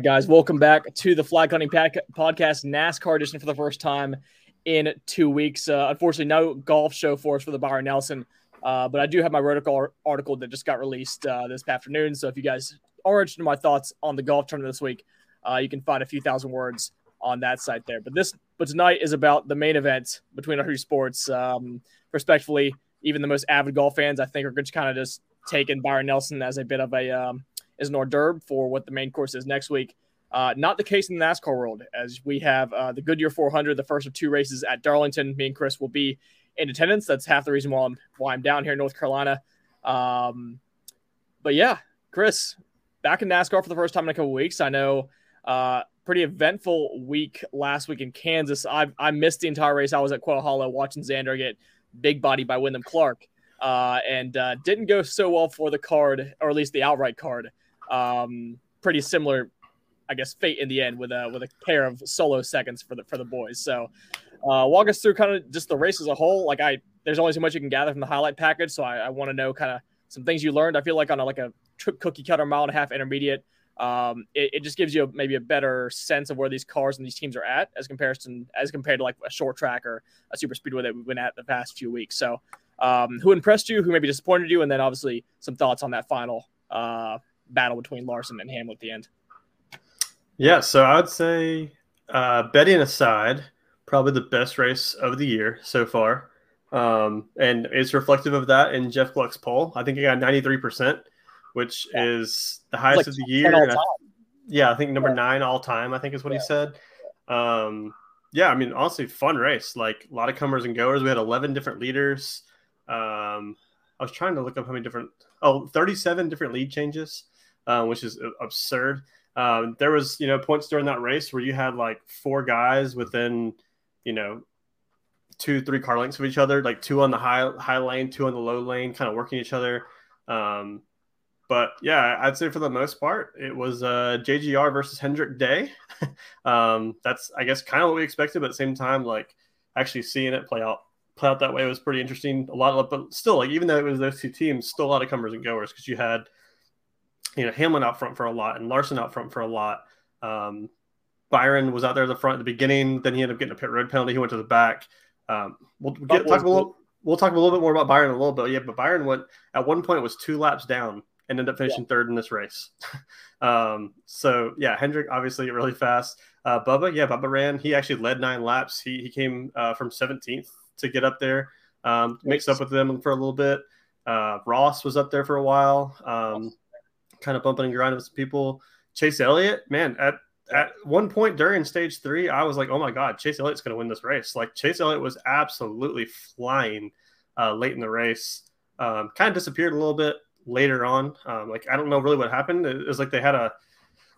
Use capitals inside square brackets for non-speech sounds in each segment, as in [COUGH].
Right, guys, welcome back to the Flag Hunting Podcast NASCAR edition for the first time in two weeks. Uh, unfortunately, no golf show for us for the Byron Nelson, uh, but I do have my vertical article that just got released uh, this afternoon. So if you guys are interested in my thoughts on the golf tournament this week, uh, you can find a few thousand words on that site there. But this, but tonight is about the main event between our two sports. Um, respectfully, even the most avid golf fans, I think, are just kind of just taking Byron Nelson as a bit of a um, as an hors d'oeuvre for what the main course is next week. Uh, not the case in the NASCAR world, as we have uh, the Goodyear 400, the first of two races at Darlington. Me and Chris will be in attendance. That's half the reason why I'm why I'm down here in North Carolina. Um, but yeah, Chris, back in NASCAR for the first time in a couple weeks. I know uh, pretty eventful week last week in Kansas. I I missed the entire race. I was at Quail Hollow watching Xander get big body by Wyndham Clark, uh, and uh, didn't go so well for the card, or at least the outright card. Um, pretty similar, I guess, fate in the end with a with a pair of solo seconds for the for the boys. So, uh, walk us through kind of just the race as a whole. Like I, there's only so much you can gather from the highlight package, so I, I want to know kind of some things you learned. I feel like on a, like a cookie cutter mile and a half intermediate, um, it, it, just gives you a, maybe a better sense of where these cars and these teams are at as comparison as compared to like a short track or a super speedway that we've been at the past few weeks. So, um, who impressed you? Who maybe disappointed you? And then obviously some thoughts on that final uh, battle between Larson and Hamlin at the end. Yeah, so I would say uh, betting aside, probably the best race of the year so far. Um, and it's reflective of that in Jeff Gluck's poll. I think he got 93%, which yeah. is the highest like of the year. I, yeah, I think number yeah. nine all time, I think is what yeah. he said. Um, yeah, I mean, honestly, fun race. Like a lot of comers and goers. We had 11 different leaders. Um, I was trying to look up how many different, oh, 37 different lead changes uh, which is absurd. Um, there was, you know, points during that race where you had like four guys within, you know, two, three car lengths of each other, like two on the high high lane, two on the low lane, kind of working each other. Um, but yeah, I'd say for the most part, it was uh, JGR versus Hendrick Day. [LAUGHS] um, that's I guess kind of what we expected, but at the same time, like actually seeing it play out play out that way was pretty interesting. A lot of, but still, like even though it was those two teams, still a lot of comers and goers because you had you know Hamlin out front for a lot and Larson out front for a lot. Um, Byron was out there at the front at the beginning. Then he ended up getting a pit road penalty. He went to the back. Um, we'll get, talk a little. We'll talk a little bit more about Byron a little bit. Yeah, but Byron went at one point was two laps down and ended up finishing yeah. third in this race. [LAUGHS] um, so yeah, Hendrick obviously really fast. Uh, Bubba, yeah, Bubba ran. He actually led nine laps. He he came uh, from 17th to get up there. Um, mixed up with them for a little bit. Uh, Ross was up there for a while. Um, kind of bumping and grinding with some people. Chase Elliott, man, at at one point during stage three, I was like, oh my God, Chase Elliott's going to win this race. Like, Chase Elliott was absolutely flying uh, late in the race. Um, kind of disappeared a little bit later on. Um, like, I don't know really what happened. It was like they had a,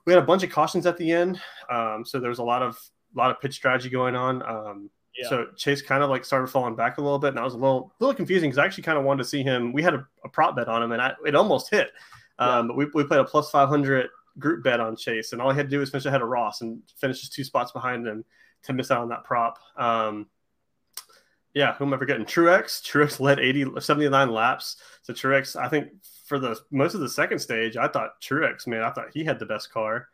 we had a bunch of cautions at the end. Um, so there was a lot of, a lot of pitch strategy going on. Um, yeah. So Chase kind of like started falling back a little bit, and I was a little, little confusing because I actually kind of wanted to see him. We had a, a prop bet on him, and I, it almost hit. Um, but we, we played a plus 500 group bet on Chase, and all he had to do was finish ahead of Ross and finish just two spots behind him to miss out on that prop. Um, yeah, who am I forgetting? Truex. Truex [LAUGHS] led 80, 79 laps. So Truex, I think for the most of the second stage, I thought Truex, man, I thought he had the best car.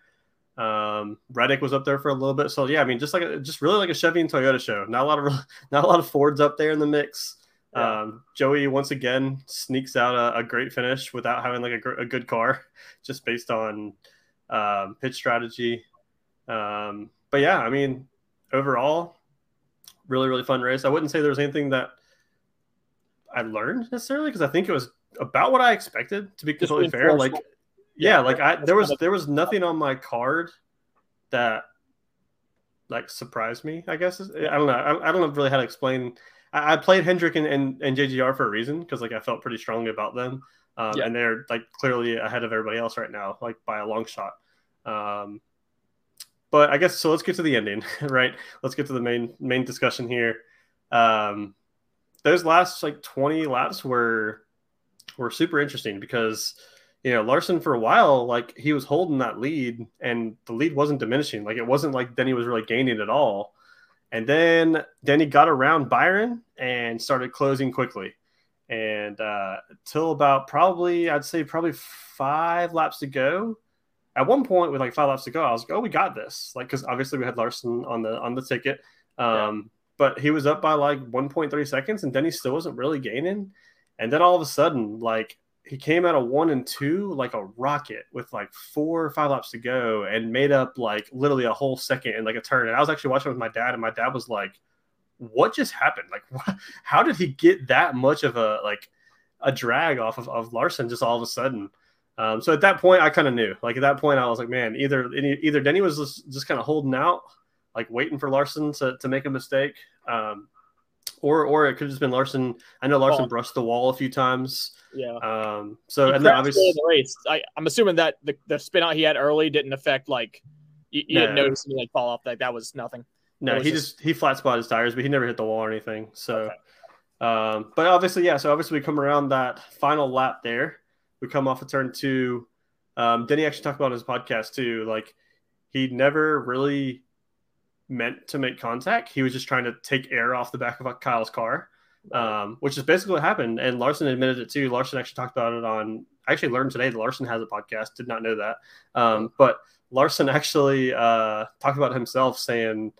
Um, Reddick was up there for a little bit. So yeah, I mean, just like a, just really like a Chevy and Toyota show. Not a lot of [LAUGHS] not a lot of Fords up there in the mix. Yeah. Um, Joey once again sneaks out a, a, great finish without having like a, a good car, [LAUGHS] just based on um, pitch strategy. Um, but yeah, I mean, overall, really really fun race. I wouldn't say there was anything that I learned necessarily because I think it was about what I expected. To be completely fair, like yeah, like I there was there was nothing on my card that like surprised me. I guess I don't know. I, I don't know really how to explain I, I played Hendrick and, and, and, JGR for a reason because like I felt pretty strongly about them, um, yeah. and they're like clearly ahead of everybody else right now, like by a long shot. Um, but I guess so. Let's get to the ending, [LAUGHS] right? Let's get to the main main discussion here. Um, those last like 20 laps were were super interesting because you know Larson for a while like he was holding that lead and the lead wasn't diminishing like it wasn't like Denny was really gaining at all and then then he got around Byron and started closing quickly. And uh, till about probably, I'd say probably five laps to go, at one point with like five laps to go, I was like, oh, we got this. Like, because obviously we had Larson on the on the ticket, um, yeah. but he was up by like 1.3 seconds, and Denny still wasn't really gaining. And then all of a sudden, like he came out of one and two like a rocket with like four or five laps to go and made up like literally a whole second in like a turn. And I was actually watching with my dad, and my dad was like, "What just happened? Like, [LAUGHS] how did he get that much of a like a drag off of, of Larson just all of a sudden?" Um, so at that point, I kind of knew. Like at that point, I was like, "Man, either either Denny was just, just kind of holding out, like waiting for Larson to, to make a mistake." Um, or or it could have just been Larson. I know Larson oh. brushed the wall a few times. Yeah. Um. So he and then obviously the race. I, I'm assuming that the, the spin out he had early didn't affect like you, you no. didn't notice any like fall off. Like that was nothing. No, was he just, just, he flat spotted his tires, but he never hit the wall or anything. So, okay. um, but obviously, yeah. So obviously, we come around that final lap there. We come off a of turn two. Um, Denny actually talked about his podcast too. Like he never really meant to make contact. He was just trying to take air off the back of Kyle's car, um, which is basically what happened. And Larson admitted it too. Larson actually talked about it on. I actually learned today that Larson has a podcast. Did not know that. Um, but Larson actually uh, talked about himself saying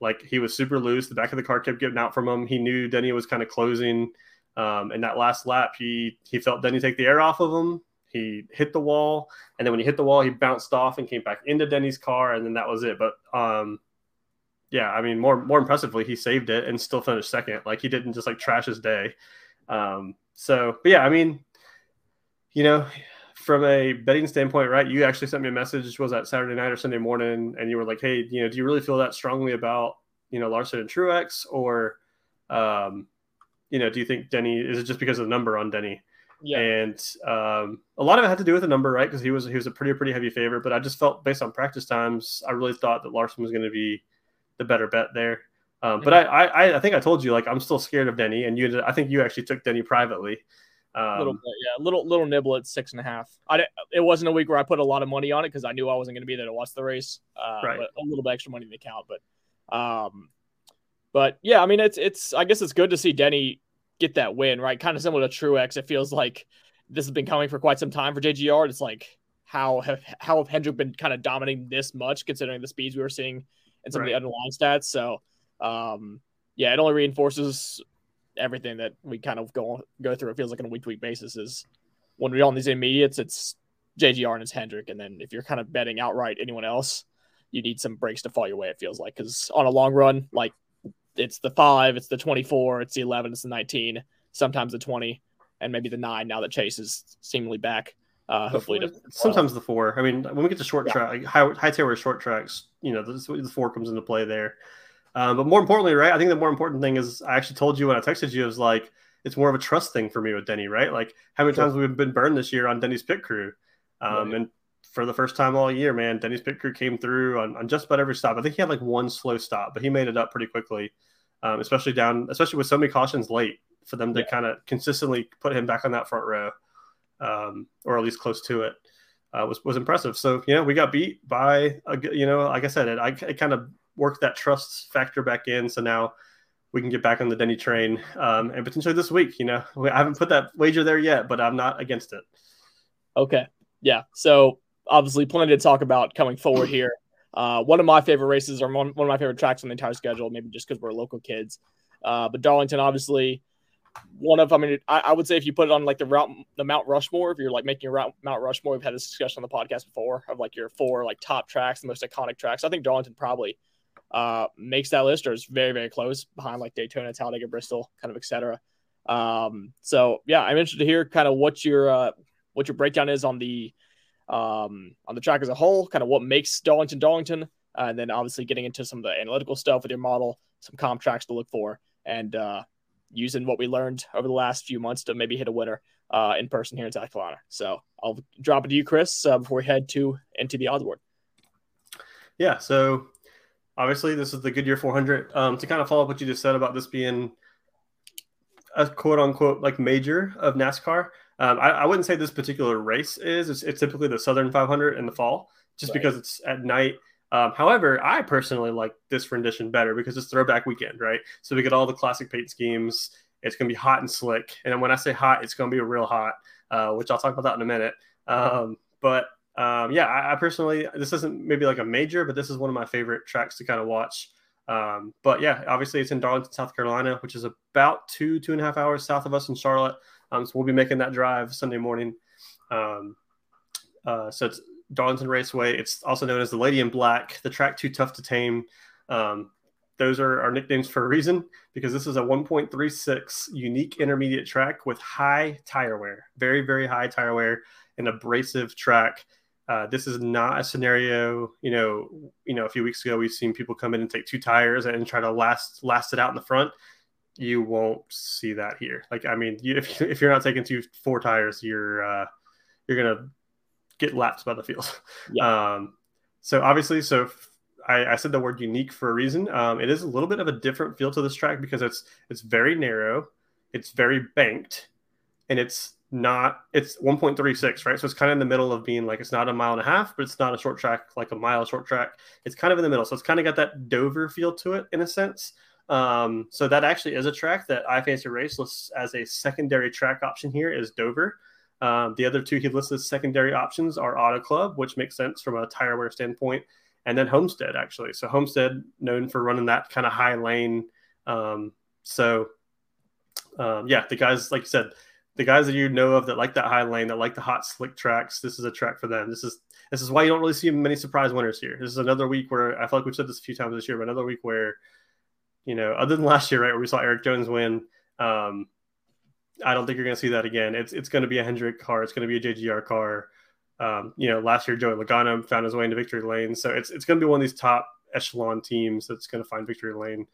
like he was super loose. The back of the car kept getting out from him. He knew Denny was kind of closing. Um, and that last lap, he he felt Denny take the air off of him. He hit the wall, and then when he hit the wall, he bounced off and came back into Denny's car, and then that was it. But um, yeah, I mean, more more impressively, he saved it and still finished second. Like he didn't just like trash his day. Um, so, but yeah, I mean, you know, from a betting standpoint, right? You actually sent me a message. Was that Saturday night or Sunday morning? And you were like, "Hey, you know, do you really feel that strongly about you know Larson and Truex, or um, you know, do you think Denny is it just because of the number on Denny?" Yeah. And um, a lot of it had to do with the number, right? Because he was he was a pretty pretty heavy favorite. But I just felt based on practice times, I really thought that Larson was going to be the better bet there. Um, but I, I, I think I told you like I'm still scared of Denny, and you, I think you actually took Denny privately. Um, little bit, yeah, little little nibble at six and a half. I it wasn't a week where I put a lot of money on it because I knew I wasn't going to be there to watch the race. Uh, right. A little bit extra money in the account, but um, but yeah, I mean it's it's I guess it's good to see Denny get that win, right? Kind of similar to Truex. It feels like this has been coming for quite some time for JGR. It's like how have how have Hendrick been kind of dominating this much, considering the speeds we were seeing and some right. of the underlying stats. So, um, yeah, it only reinforces everything that we kind of go go through. It feels like on a week to week basis is when we're on these immediates, it's JGR and it's Hendrick, and then if you're kind of betting outright anyone else, you need some breaks to fall your way. It feels like because on a long run, like it's the five, it's the twenty four, it's the eleven, it's the nineteen, sometimes the twenty, and maybe the nine. Now that Chase is seemingly back. Uh, hopefully, to, sometimes the four. I mean, when we get to short yeah. track, like high, high tailor short tracks, you know, the, the four comes into play there. Um, but more importantly, right? I think the more important thing is I actually told you when I texted you it was like it's more of a trust thing for me with Denny, right? Like how many sure. times we've been burned this year on Denny's pit crew, um, and for the first time all year, man, Denny's pit crew came through on, on, just about every stop. I think he had like one slow stop, but he made it up pretty quickly, um, especially down, especially with so many cautions late for them to yeah. kind of consistently put him back on that front row um, or at least close to it, uh, was was impressive. So you know, we got beat by a, you know, like I said, it I it kind of worked that trust factor back in. So now we can get back on the Denny train um, and potentially this week. You know, I haven't put that wager there yet, but I'm not against it. Okay, yeah. So obviously, plenty to talk about coming forward [CLEARS THROAT] here. Uh, one of my favorite races, or one, one of my favorite tracks on the entire schedule, maybe just because we're local kids. Uh, but Darlington, obviously, one of, I mean, I, I, would say if you put it on like the route, the Mount Rushmore, if you're like making a route, Mount Rushmore, we've had this discussion on the podcast before of like your four like top tracks, the most iconic tracks. I think Darlington probably uh, makes that list or is very, very close behind like Daytona, Talladega, Bristol, kind of etc. Um, so yeah, I'm interested to hear kind of what your uh, what your breakdown is on the um, on the track as a whole, kind of what makes Darlington Darlington, uh, and then obviously getting into some of the analytical stuff with your model, some comp tracks to look for, and uh, using what we learned over the last few months to maybe hit a winner uh, in person here in South Carolina. So I'll drop it to you, Chris, uh, before we head to into the odds board. Yeah. So obviously, this is the Goodyear 400. Um, to kind of follow up what you just said about this being a quote unquote like major of NASCAR. Um, I, I, wouldn't say this particular race is. It's, it's, typically the Southern 500 in the fall, just right. because it's at night um, however, I personally like this rendition better because it's throwback weekend, right? So we get all the classic paint schemes. It's going to be hot and slick. And when I say hot, it's going to be real hot, uh, which I'll talk about that in a minute. Um, but um, yeah, I, I, personally, this isn't maybe like a major, but this is one of my favorite tracks to kind of watch. Um, but yeah, obviously it's in Darlington, South Carolina, which is about two, two and a half hours south of us in Charlotte. Um, so we'll be making that drive Sunday morning. Um, uh, so it's Darlington Raceway. It's also known as the Lady in Black, the track too tough to tame. Um, those are our nicknames for a reason because this is a 1.36 unique intermediate track with high tire wear, very, very high tire wear, and abrasive track. Uh, this is not a scenario, you know, you know, a few weeks ago we've seen people come in and take two tires and try to last last it out in the front. You won't see that here. Like, I mean, you, if, if you're not taking two four tires, you're uh, you're gonna get lapped by the field. [LAUGHS] Yeah. Um, so obviously, so I, I, said the word unique for a reason. Um, it is a little bit of a different feel to this track because it's it's very narrow, it's very banked, and it's not it's 1.36 right so it's kind of in the middle of being like it's not a mile and a half but it's not a short track like a mile short track it's kind of in the middle so it's kind of got that dover feel to it in a sense um, so that actually is a track that iFantasyRace lists as a secondary track option here is dover um, the other two he lists as secondary options are auto club which makes sense from a tire wear standpoint and then Homestead actually. So Homestead known for running that kind of high lane. Um, so um, yeah, the guys like you said, the guys that you know of that like that high lane, that like the hot slick tracks, this is a track for them. This is this is why you don't really see many surprise winners here. This is another week where I feel like we've said this a few times this year, but another week where you know, other than last year, right, where we saw Erik Jones win. Um, I don't think you're going to see that again. It's it's going to be a Hendrick car. It's going to be a JGR car. Um, you know, last year Joey Logano found his way into victory lane, so it's it's going to be one of these top echelon teams that's going to find victory lane.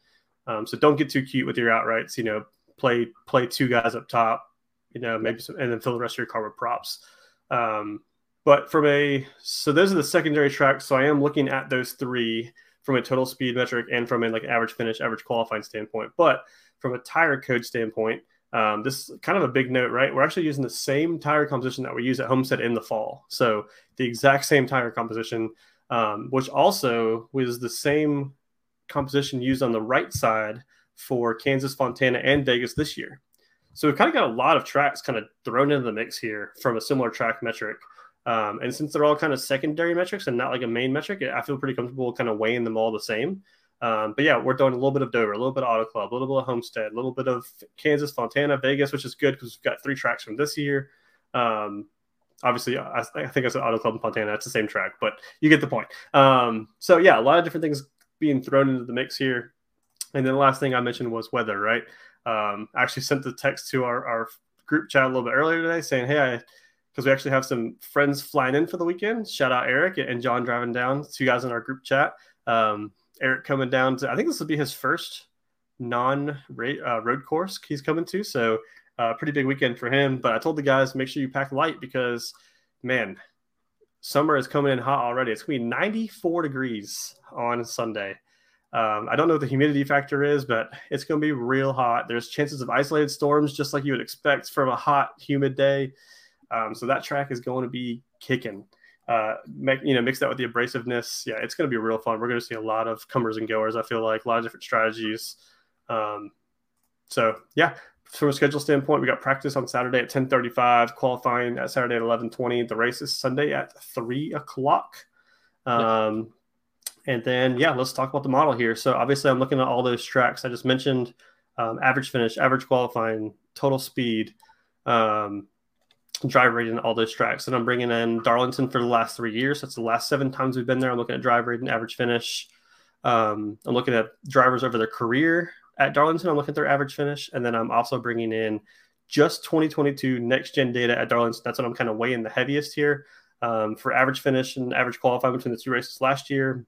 Um, so don't get too cute with your outrights. You know, play play two guys up top. You know, maybe some, and then fill the rest of your car with props. Um, but from a so those are the secondary tracks. So I am looking at those three from a total speed metric and from a like average finish, average qualifying standpoint. But from a tire code standpoint, um, this is kind of a big note, right? We're actually using the same tire composition that we use at Homestead in the fall. So the exact same tire composition, um, which also was the same composition used on the right side for Kansas, Fontana, and Vegas this year. So we've kind of got a lot of tracks kind of thrown into the mix here from a similar track metric. Um, and since they're all kind of secondary metrics and not like a main metric, I feel pretty comfortable kind of weighing them all the same. Um, but yeah, we're doing a little bit of Dover, a little bit of Auto Club, a little bit of Homestead, a little bit of Kansas, Fontana, Vegas, which is good because we've got three tracks from this year. Um, obviously, I, I, think I said Auto Club and Fontana. It's the same track, but you get the point. Um, so yeah, a lot of different things being thrown into the mix here. And then the last thing I mentioned was weather, right? Um, I actually sent the text to our, our group chat a little bit earlier today saying, hey, I because we actually have some friends flying in for the weekend. Shout out Eric and John driving down, two guys in our group chat. Um, Eric coming down to, I think this will be his first non uh, road course he's coming to. So, uh, pretty big weekend for him. But I told the guys, make sure you pack light because, man, summer is coming in hot already. It's going to be 94 degrees on Sunday. Um, I don't know what the humidity factor is, but it's going to be real hot. There's chances of isolated storms, just like you would expect from a hot, humid day. Um, so that track is going to be kicking uh, make, you know, mix that with the abrasiveness. Yeah, it's going to be real fun. We're going to see a lot of comers and goers. I feel like a lot of different strategies. Um, so yeah, from a schedule standpoint, we got practice on Saturday at 10:35, qualifying at Saturday at 11:20. The race is Sunday at three o'clock. Um, and then yeah, let's talk about the model here. So obviously, I'm looking at all those tracks I just mentioned: um, average finish, average qualifying, total speed. Um, drive rating all those tracks. And I'm bringing in Darlington for the last three years. That's the last seven times we've been there. I'm looking at drive rating, average finish. Um, I'm looking at drivers over their career at Darlington. I'm looking at their average finish. And then I'm also bringing in just 2022 next gen data at Darlington. That's what I'm kind of weighing the heaviest here um, for average finish and average qualifying between the two races last year,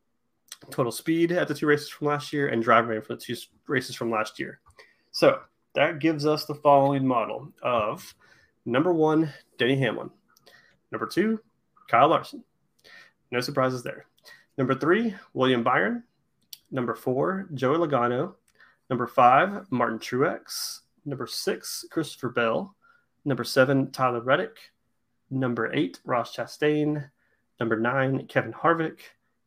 total speed at the two races from last year, and drive rating for the two races from last year. So that gives us the following model of Number one, Denny Hamlin. Number two, Kyle Larson. No surprises there. Number three, William Byron. Number four, Joey Logano. Number five, Martin Truex. Number six, Christopher Bell. Number seven, Tyler Reddick. Number eight, Ross Chastain. Number nine, Kevin Harvick.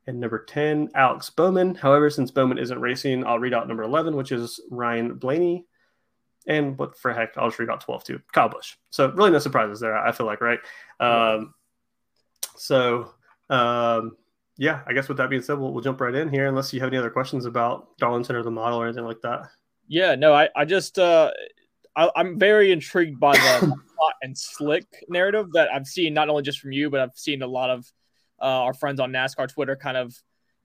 And number 10, Alex Bowman. However, since Bowman isn't racing, I'll read out number 11, which is Ryan Blaney. And what for heck, I'll just read out 12 too. Kyle Busch. So really no surprises there, I feel like, right? Um, So, um, yeah, I guess with that being said, we'll, we'll jump right in here unless you have any other questions about Darlington or the model or anything like that. Yeah, no, I, I just, uh, I, am very intrigued by the [COUGHS] hot and slick narrative that I've seen not only just from you, but I've seen a lot of uh, our friends on NASCAR Twitter kind of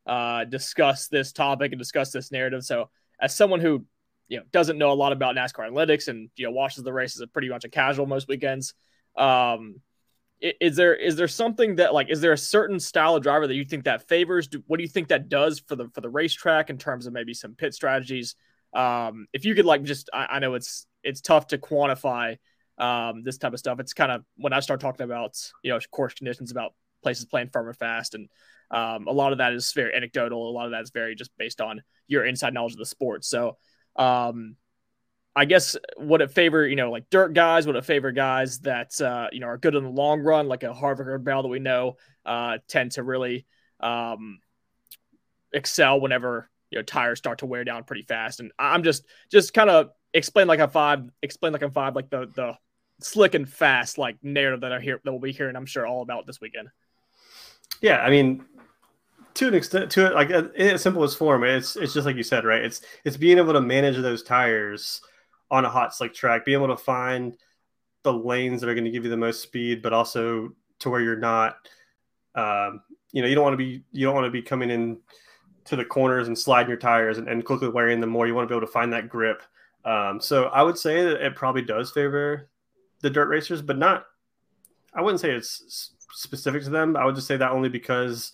uh, discuss this topic and discuss this narrative. So, as someone who you know doesn't know a lot about NASCAR analytics and you know watches the races pretty much a casual most weekends, um, is there is there something that like is there a certain style of driver that you think that favors? Do, what do you think that does for the for the racetrack in terms of maybe some pit strategies? Um, if you could like just I, I know it's it's tough to quantify um, this type of stuff. It's kind of when I start talking about you know course conditions, about places playing firm and fast, and um, a lot of that is very anecdotal. A lot of that is very just based on your inside knowledge of the sport. So, um, I guess would it favor you know like dirt guys? Would it favor guys that uh, you know are good in the long run, like a Harvick or Bell that we know uh, tend to really um, excel whenever you know tires start to wear down pretty fast. And I'm just just kind of explain like a five, explain like a five, like the the slick and fast like narrative that I hear that we'll be hearing. I'm sure all about this weekend. Yeah, I mean, to an extent, to it like in its simplest form, it's it's just like you said, right? It's it's being able to manage those tires on a hot slick track, being able to find the lanes that are going to give you the most speed, but also to where you're not, um, you know, you don't want to be you don't want to be coming in to the corners and sliding your tires and, and quickly wearing them more. You want to be able to find that grip. Um, so I would say that it probably does favor the dirt racers, but not. I wouldn't say it's specific to them. I would just say that only because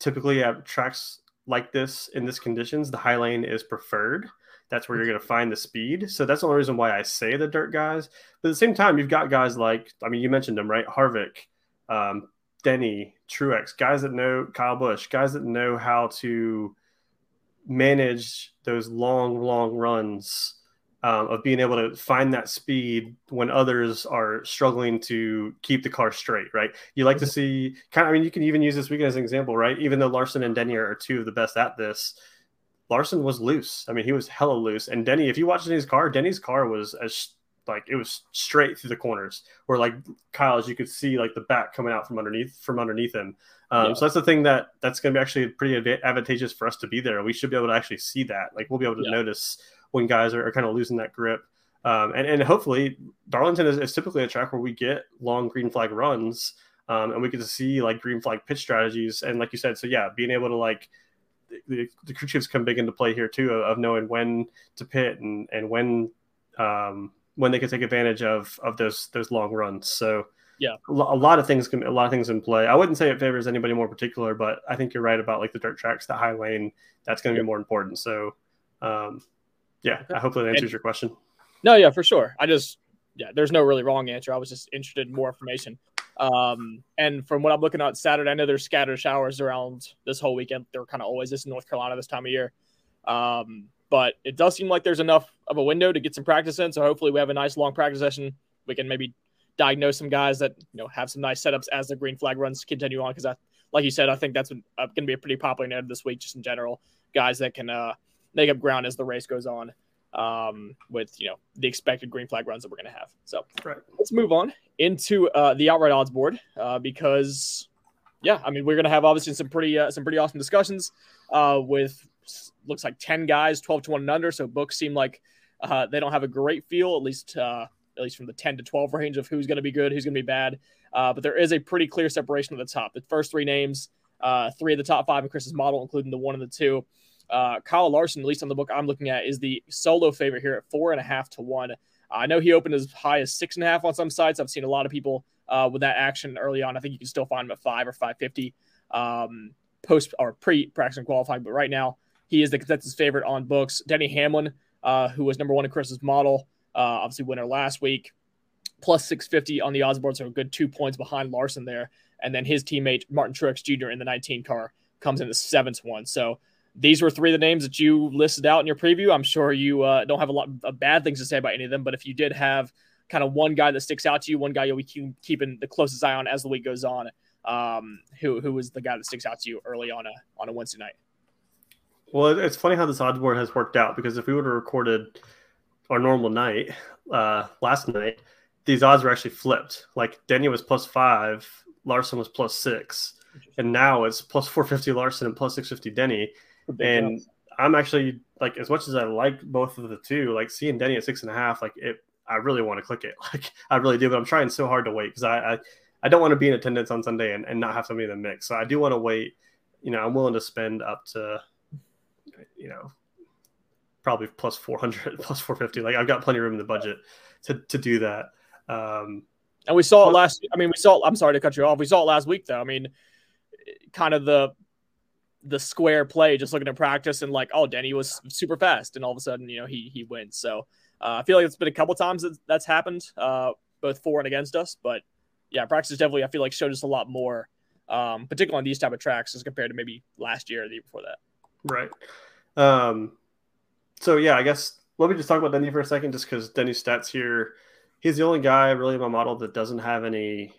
typically at tracks like this in this conditions, the high lane is preferred. That's where you're going to find the speed. So that's the only reason why I say the dirt guys. But at the same time, you've got guys like I mean, you mentioned them right, Harvick, um, Denny, Truex, guys that know Kyle Busch, guys that know how to manage those long, long runs um, of being able to find that speed when others are struggling to keep the car straight, right? You like to mm-hmm. see kind of, I mean, you can even use this weekend as an example, right? Even though Larson and Denny are two of the best at this, Larson was loose. I mean, he was hella loose. And Denny, if you watch Denny's car, Denny's car was as like it was straight through the corners where like Kyle, as you could see like the back coming out from underneath from underneath him. Um, yeah. So that's the thing that that's going to be actually pretty advantageous for us to be there. We should be able to actually see that. Like we'll be able to yeah. notice when guys are, are kind of losing that grip. Um, and, and hopefully Darlington is, is, typically a track where we get long green flag runs um, and we get to see like green flag pitch strategies. And like you said, so yeah, being able to like the, the crew chiefs come big into play here too of, of knowing when to pit and, and when, um, when they can take advantage of, of those, those long runs. So yeah, a lot of things can, a lot of things in play. I wouldn't say it favors anybody more particular, but I think you're right about like the dirt tracks, the high lane, that's going to be more important. So, um, yeah, I hope that answers and, your question. No, yeah, for sure. I just, yeah, there's no really wrong answer. I was just interested in more information. Um, and from what I'm looking at Saturday, I know there's scattered showers around this whole weekend. They're kind of always this in North Carolina this time of year. Um, but it does seem like there's enough of a window to get some practice in. So hopefully we have a nice long practice session. We can maybe diagnose some guys that you know have some nice setups as the green flag runs continue on. Because I, like you said, I think that's uh, going to be a pretty popular narrative this week, just in general. Guys that can uh, make up ground as the race goes on um, with you know the expected green flag runs that we're going to have. So right. let's move on into uh, the outright odds board uh, because yeah, I mean we're going to have obviously some pretty uh, some pretty awesome discussions uh, with looks like ten guys, twelve to one and under. So books seem like uh, they don't have a great feel, at least uh, at least from the ten to twelve range of who's going to be good, who's going to be bad. but there is a pretty clear separation at the top. The first three names, three of the top five in Chris's model, including the one and the two. Uh, Kyle Larson, at least on the book I'm looking at, is the solo favorite here at four and a half to one. I know he opened as high as six and a half on some sites. I've seen a lot of people uh, with that action early on. I think you can still find him at five or five fifty um, post or pre practice and qualifying. But right now, he is the consensus favorite on books. Denny Hamlin, uh, who was number one in Chris's model, uh, obviously winner last week, plus six fifty on the odds board, so a good two points behind Larson there. And then his teammate Martin Truex Jr. in the 19 car comes in the seventh one. So these were three of the names that you listed out in your preview. I'm sure you uh, don't have a lot of bad things to say about any of them, but if you did have kind of one guy that sticks out to you, one guy you'll be keeping the closest eye on as the week goes on, um, who who was the guy that sticks out to you early on a on a Wednesday night? Well, it's funny how this odds board has worked out because if we would have recorded our normal night uh, last night, these odds were actually flipped. Like Denny was plus five Larson was plus six, and now it's plus 450 Larson and plus 650 Denny. And I'm actually like, as much as I like both of the two, like seeing Denny at six and a half, like it, I really want to click it. [LAUGHS] Like I really do, but I'm trying so hard to wait because I, I, I, don't want to be in attendance on Sunday and, and not have somebody in the mix. So I do want to wait. You know, I'm willing to spend up to, you know, probably plus 400, [LAUGHS] plus 450. Like I've got plenty of room in the budget to, to do that. Um, and we saw it last. I mean, we saw. I'm sorry to cut you off. We saw it last week, though. I mean, kind of the the square play, just looking at practice and like, oh, Denny was super fast, and all of a sudden, you know, he he wins. So uh, I feel like it's been a couple times that that's happened, uh, both for and against us. But yeah, practice definitely I feel like showed us a lot more, um, particularly on these type of tracks as compared to maybe last year or the year before that. Right. Um, so yeah, I guess let me just talk about Denny for a second, just because Denny's stats here. He's the only guy really in my model that doesn't have any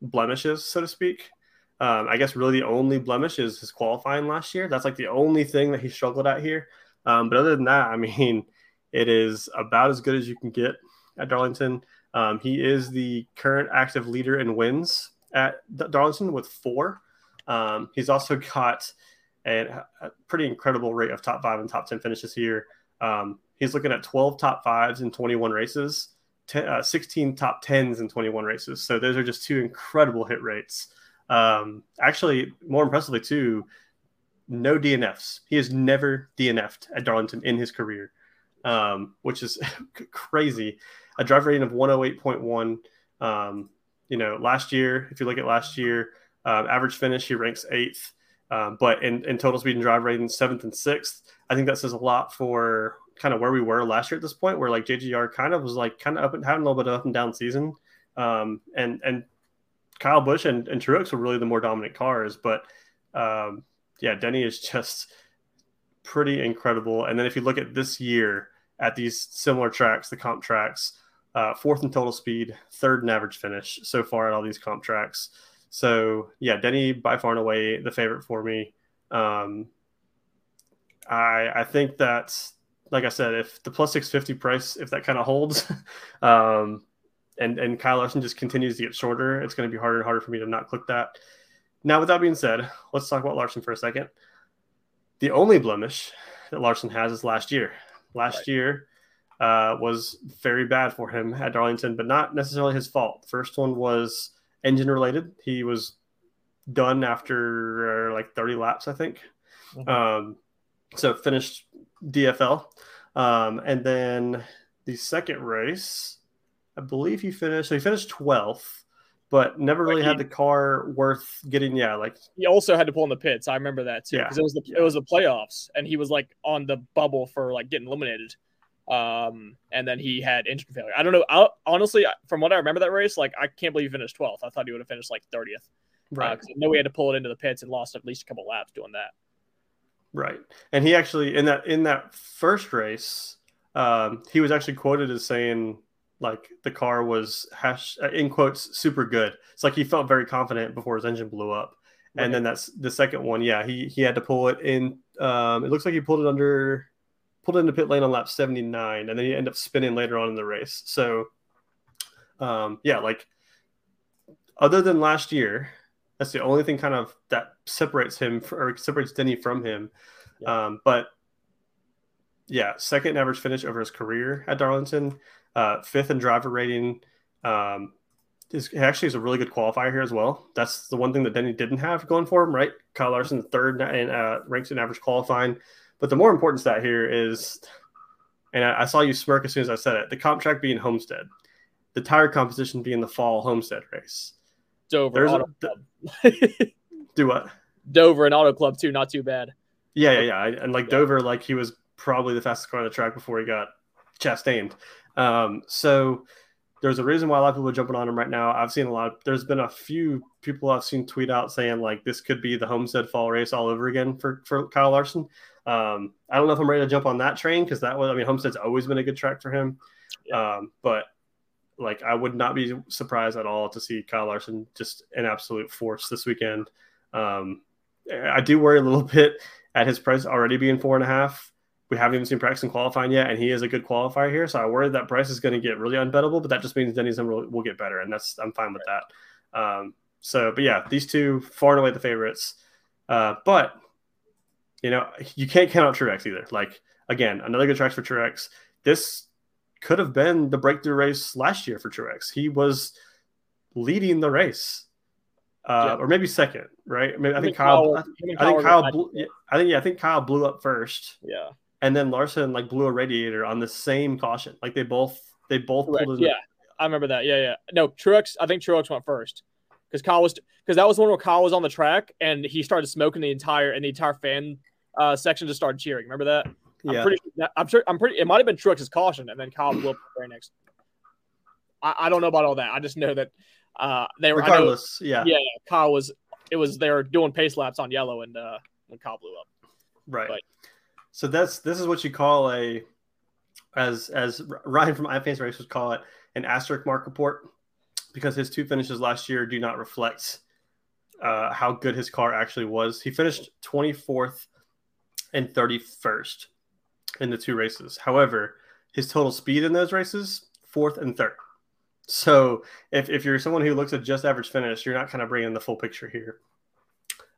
blemishes, so to speak. Um, I guess really the only blemish is his qualifying last year. That's like the only thing that he struggled at here. Um, but other than that, I [LAUGHS] mean, it is about as good as you can get at Darlington. Um, he is the current active leader in wins at Darlington with four. Um, he's also [LAUGHS] got a, a, pretty incredible rate of top five and top 10 finishes here. Um, he's looking at 12 top fives in 21 races, ten, uh, 16 top 10s in 21 races. So those are just two incredible hit rates. Um, actually, more impressively, too, no DNFs. He has never DNF'd at Darlington in his career, um, which is [LAUGHS] crazy. A drive rating of 108.1. Um, you know, last year, if you look at last year, uh, average finish, he ranks eighth. Um, but in, in total speed and drive rating, seventh and sixth. I think that says a lot for kind of where we were last year at this point, where like JGR kind of was like kind of up and having a little bit of up and down season. Um, and and Kyle Busch and, and Truex were really the more dominant cars. But um, yeah, Denny is just pretty incredible. And then if you look at this year at these similar tracks, the comp tracks, uh, fourth in total speed, third in average finish so far at all these comp tracks. So yeah, Denny by far and away the favorite for me. Um, I I think that like I said, if the plus six fifty price, if that kind of holds, [LAUGHS] um, and and Kyle Larson just continues to get shorter, it's going to be harder and harder for me to not click that. Now, with that being said, let's talk about Larson for a second. The only blemish that Larson has is last year. Last right. year uh, was very bad for him at Darlington, but not necessarily his fault. The first one was engine related. He was done after uh, like 30 laps, I think. Mm-hmm. Um, so finished DFL. Um, and then the second race, I believe he finished. So he finished 12th, but never really he, had the car worth getting. Yeah, like he also had to pull in the pits. I remember that too because yeah, it was the it was the playoffs, and he was like on the bubble for like getting eliminated. Um, and then he had engine failure. I don't know. I, honestly, from what I remember that race, like I can't believe he finished 12th. I thought he would have finished like 30th. Uh, right. Uh, I know we had to pull it into the pits and lost at least a couple laps doing that. Right. And he actually in that in that first race, um, he was actually quoted as saying like the car was hash uh, in quotes super good. It's like he felt very confident before his engine blew up. Right. And then that's the second one. Yeah, he he had to pull it in. Um, it looks like he pulled it under, pulled it into pit lane on lap seventy nine, and then he ended up spinning later on in the race. So, um, yeah, like other than last year, that's the only thing kind of that separates him for, or separates Denny from him. Yeah. Um, but yeah, second average finish over his career at Darlington uh, fifth in driver rating. Um, is actually is a really good qualifier here as well. That's the one thing that Denny didn't have going for him, right? Kyle Larson third and uh, ranks in average qualifying. But the more important stat here is, and I, I, saw you smirk as soon as I said it. The comp track being Homestead, the tire composition being the fall Homestead race. Dover There's Auto a, Club. [LAUGHS] do what? Dover and Auto Club too. Not too bad. Yeah, yeah, yeah. And like yeah. Dover, like he was probably the fastest car on the track before he got Chastained. Um, so there's a reason why a lot of people are jumping on him right now. I've seen a lot. Of, there's been a few people I've seen tweet out saying like this could be the Homestead Fall race all over again for for Kyle Larson. Um, I don't know if I'm ready to jump on that train because that was I mean Homestead's always been a good track for him. Yeah. Um, but like I would not be surprised at all to see Kyle Larson just an absolute force this weekend. Um, I do worry a little [LAUGHS] bit at his price already being four and a half we haven't even seen Braxton qualifying yet, and he is a good qualifier here. So I worry that Bryce is going to get really unbettable, but that just means Denny's will, will get better, and that's I'm fine with that. Um, So, but yeah, these two far and away the favorites. Uh, but you know, you can't count out Truex either. Like again, another good track for Truex. This could have been the breakthrough race last year for Truex. He was leading the race, uh, yeah. or maybe second, right? I, mean, I, think Kyle. I, think Kyle. Blew, I think yeah. I think Kyle blew up first. Yeah. And then Larson like blew a radiator on the same caution. Like they both they both pulled Yeah, I remember that. Yeah, yeah. No, Truex. I think Truex went first because Kyle was because that was one where Kyle was on the track and he started smoking the entire and the entire fan uh, section just started cheering. Remember that? Yeah. I'm pretty. I'm sure. I'm pretty. It might have been Truex's caution, and then Kyle blew up the very next. I, I, don't know about all that. I just know that uh, they were. Regardless, know, yeah, yeah. Kyle was. It was they were doing pace laps on yellow, and uh, when Kyle blew up. Right. But, so that's this is what you call a, as as Ryan from iFantasyRace would call it, an asterisk mark report, because his two finishes last year do not reflect uh, how good his car actually was. He finished 24th and 31st in the two races. However, his total speed in those races, fourth and third. So if, if you're someone who looks at just average finish, you're not kind of bringing the full picture here.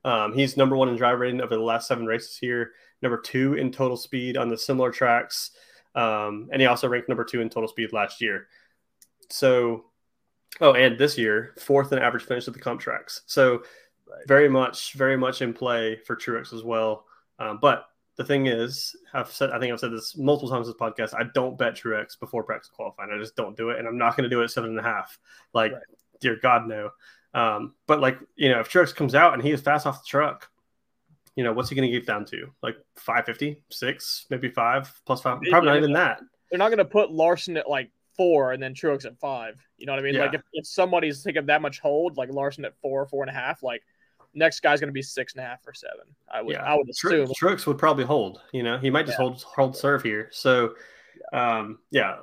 Um, he's number one in drive rating over the last seven races here, number two in total speed on the similar tracks. Um, and he also ranked number two in total speed last year. So, oh, and this year, fourth in average finish at the comp tracks. So, very much, very much in play for Truex as well. Um, but the thing is, I've said I think I've said this multiple times this podcast. I don't bet Truex before practice qualifying. I just don't do it, and I'm not going to do it at seven and a half. Like, right. dear God, no. Um, but like you know, if Truex comes out and he is fast off the truck, you know, what's he going to get down to? Like 550, six, maybe five plus five. Probably not even that. They're not going to put Larson at like four and then Truex at five. You know what I mean? Yeah. Like if, if somebody's taking that much hold, like Larson at four, four and a half, like next guy's going to be six and a half or seven. I would, yeah. I would assume. Truex would probably hold. You know, he might just yeah. hold hold serve here. So, um, yeah,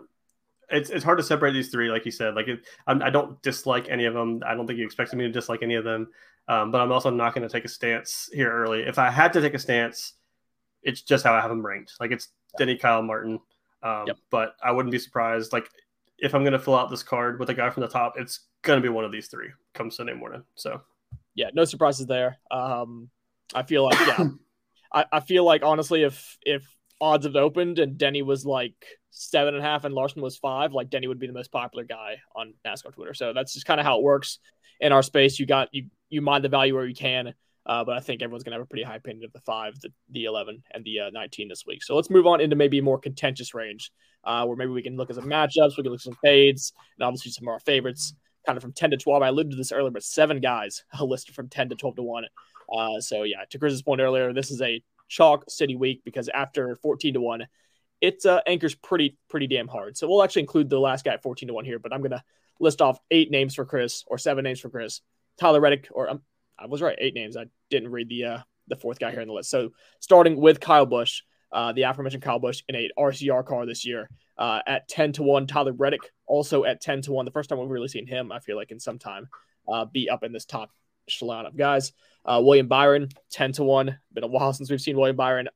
it's it's hard to separate these three, like you said. Like, it, I don't dislike any of them. I don't think you expected me to dislike any of them. Um, but I'm also not going to take a stance here early. If I had to take a stance, it's just how I have them ranked. Like it's Denny, Kyle, Martin. Um, yep. But I wouldn't be surprised. Like if I'm going to fill out this card with a guy from the top, it's going to be one of these three come Sunday morning. So yeah, no surprises there. Um, I feel like yeah, [COUGHS] I, I feel like honestly, if if odds have opened and Denny was like seven and a half and Larson was five, like Denny would be the most popular guy on NASCAR Twitter. So that's just kind of how it works in our space. You got you you mind the value where you can. Uh, but I think everyone's going to have a pretty high opinion of the five, the, the 11, and the uh, 19 this week. So let's move on into maybe a more contentious range uh, where maybe we can look at some matchups, we can look at some fades, and obviously some of our favorites kind of from 10 to 12. I alluded to this earlier, but seven guys [LAUGHS] listed from 10 to 12 to 1. Uh, so, yeah, to Chris's point earlier, this is a chalk city week because after 14 to 1, it uh, anchors pretty, pretty damn hard. So, we'll actually include the last guy at 14 to 1 here, but I'm going to list off eight names for Chris or seven names for Chris. Tyler Reddick, or um, I was right, eight names. I didn't read the uh, the fourth guy here in the list. So, starting with Kyle Busch, uh, the aforementioned Kyle Busch in a RCR car this year uh, at 10 to 1. Tyler Reddick also at 10 to 1. The first time we've really seen him, I feel like, in some time, uh, be up in this top echelon of guys. Uh, William Byron, 10 to 1. Been a while since we've seen William Byron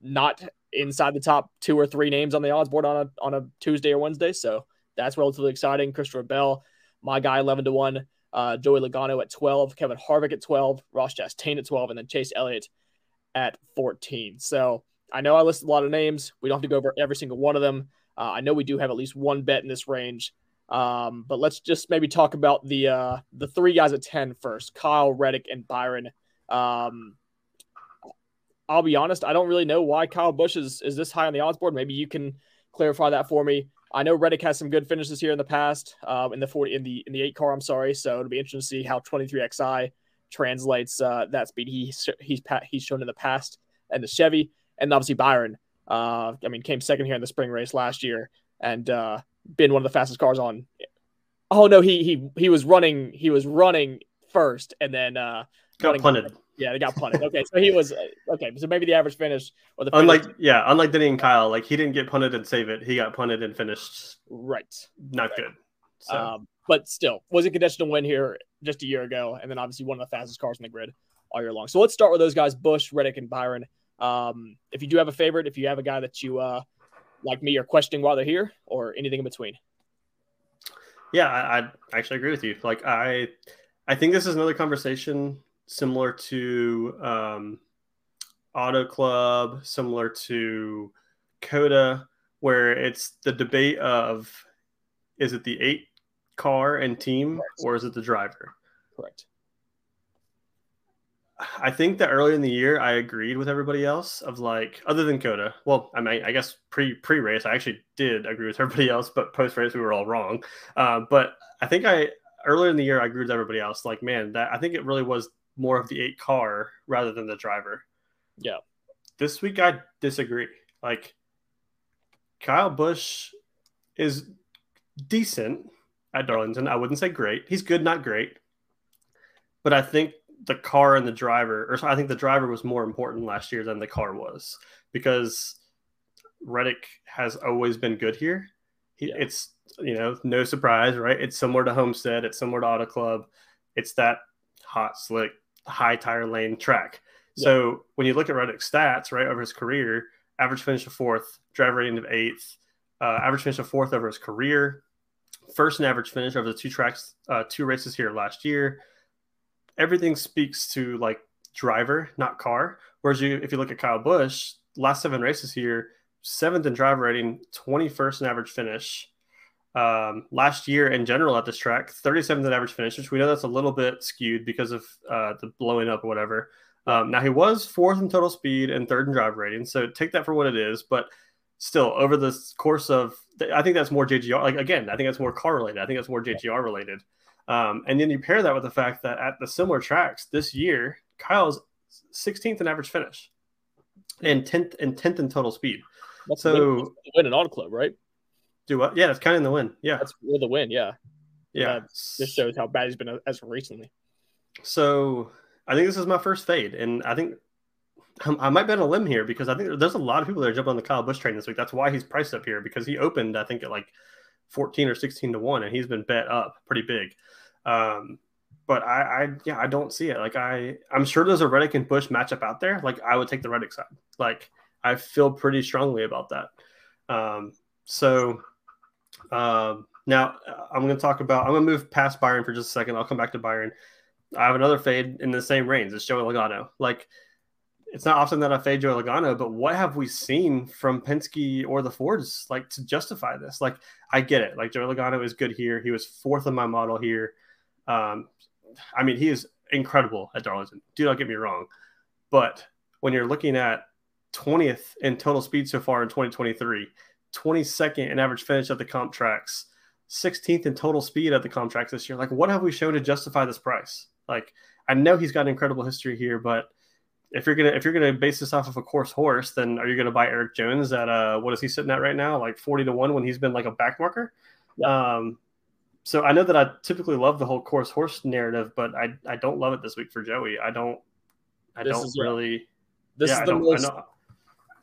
not inside the top two or three names on the odds board on a, on a Tuesday or Wednesday. So that's relatively exciting. Christopher Bell, my guy, 11 to 1. Uh, Joey Logano at 12, Kevin Harvick at 12, Ross Chastain at 12, and then Chase Elliott at 14. So I know I listed a lot of names. We don't have to go over every single one of them. Uh, I know we do have at least one bet in this range, um, but let's just maybe talk about the uh, the three guys at 10 first Kyle, Reddick, and Byron. Um, I'll be honest, I don't really know why Kyle Busch is, is this high on the odds board. Maybe you can clarify that for me. I know Reddick has some good finishes here in the past, uh, in the 40 in the in the eight car. I'm sorry, so it'll be interesting to see how 23xi translates uh, that speed he he's he's shown in the past and the Chevy, and obviously Byron. Uh, I mean, came second here in the spring race last year and uh, been one of the fastest cars on. Oh no, he he he was running. He was running first, and then uh, got punted. Yeah, they got punted. Okay, so he was okay. So maybe the average finish or the finish. unlike yeah, unlike Denny and Kyle, like he didn't get punted and save it. He got punted and finished right. Not right. good. So. Um, but still, was a condition to win here just a year ago, and then obviously one of the fastest cars in the grid all year long. So let's start with those guys: Busch, Reddick, and Byron. Um, if you do have a favorite, if you have a guy that you uh, like me are questioning while they're here, or anything in between. Yeah, I, I actually agree with you. Like I, I think this is another conversation similar to um, Auto Club, similar to COTA, where it's the debate of is it the eight car and team Correct. or is it the driver? Correct. I think that early in the year I agreed with everybody else of like other than COTA. Well, I mean, I guess pre pre race I actually did agree with everybody else, but post race we were all wrong. Uh, but I think I earlier in the year I agreed with everybody else. Like, man, that I think it really was more of the eight car rather than the driver. Yeah. This week I disagree. Like Kyle Busch is decent at Darlington. I wouldn't say great. He's good, not great. But I think the car and the driver, or I think the driver was more important last year than the car was because Reddick has always been good here. He, yeah. It's you know no surprise, right? It's similar to Homestead. It's similar to Auto Club. It's that hot, slick, high tire lane track. Yeah. So when you look at Reddick's stats, right over his career, average finish of fourth, driver rating of eighth, uh, average finish of fourth over his career, first and average finish over the two tracks, uh, two races here last year everything speaks to like driver, not car. Whereas you, if you look at Kyle Busch, last seven races here, seventh in driver rating, 21st in average finish. Um, last year in general at this track, 37th in average finish, which we know that's a little bit skewed because of uh, the blowing up or whatever. Um, now he was fourth in total speed and third in drive rating, so take that for what it is. But still, over the course of, I think that's more JGR. Like again, I think that's more car related. I think that's more JGR related. Um, and then you pair that with the fact that at the similar tracks this year, Kyle's 16th in average finish and 10th and 10th in total speed. That's so win, an auto club, right? Do what? Yeah, it's kind of in the win. Yeah, that's with the win. Yeah, yeah. this shows how bad he's been as recently. So I think this is my first fade, and I think I might bet a limb here because I think there's a lot of people that are jumping on the Kyle Busch train this week. That's why he's priced up here because he opened, I think, at like 14 or 16 to one, and he's been bet up pretty big. Um, but I, I, yeah, I don't see it. Like I, I'm sure there's a Reddick and Busch matchup out there. Like I would take the Reddick side. Like I feel pretty strongly about that. Um, so um, now uh, I'm going to talk about. I'm going to move past Byron for just a second. I'll come back to Byron. I have another fade in the same range. It's Joey Logano. Like it's not often that I fade Joey Logano, but what have we seen from Penske or the Fords like to justify this? Like I get it. Like Joey Logano is good here. He was fourth in my model here. Um, I mean, he is incredible at Darlington. Do not get me wrong. But when you're looking at 20th in total speed so far in 2023, 22nd in average finish at the comp tracks, 16th in total speed at the comp tracks this year, like what have we shown to justify this price? Like, I know he's got an incredible history here, but if you're gonna if you're gonna base this off of a course horse, then are you gonna buy Eric Jones at uh what is he sitting at right now? Like 40 to 1 when he's been like a back marker? Yeah. Um so I know that I typically love the whole course horse narrative, but I I don't love it this week for Joey. I don't I this don't is, really. This yeah, is the most.